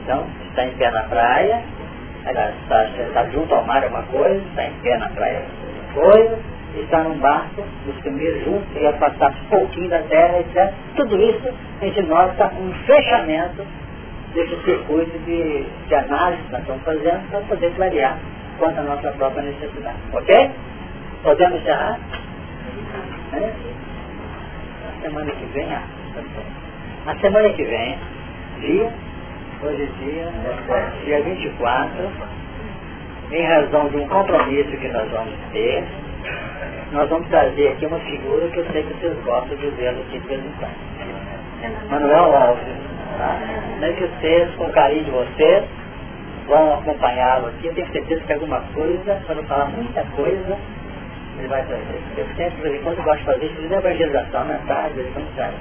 Então, está em pé na praia, está, está junto ao mar é uma coisa, está em pé na praia é outra coisa, está num barco, os primeiros juntos, e afastar um pouquinho da terra, etc. Tudo isso a gente nota um fechamento desse circuito de, de análise que nós estamos fazendo para poder clarear quanto à nossa própria necessidade. Ok? Podemos encerrar? É? A semana que vem, ah, a semana que vem, dia, hoje é dia, dia 24, em razão de um compromisso que nós vamos ter, nós vamos trazer aqui uma figura que eu sei que vocês gostam de ver aqui quando. Manuel Alves. Tá? Nem que vocês, com o carinho de vocês, vão acompanhá-lo aqui. Eu tenho certeza que alguma coisa, para não falar muita coisa, ele vai trazer. Eu sempre, de vez quando, gosto de fazer isso evangelização, né? Tá? De vez em quando sai.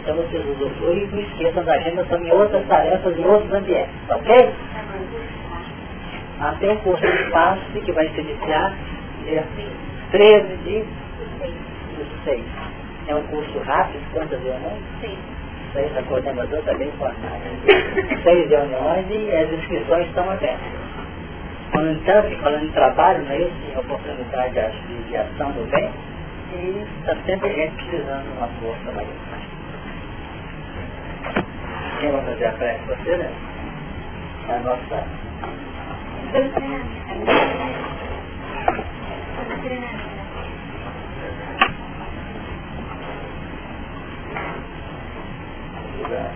Então vocês usufruem e não esqueçam da agenda também outras tarefas em outros ambientes, ok? Até o curso de espaço que vai se iniciar dia 13 de 6. É um curso rápido, quantas reuniões? Seis. Seis, a coordenadora está bem informada. Seis reuniões e as inscrições estão abertas. Falando, então, falando em trabalho, não é isso? Oportunidade de, de ação do bem, e está sempre gente precisando de uma força mais. Quem vai fazer a prece? Você, né? É a nossa agradecido a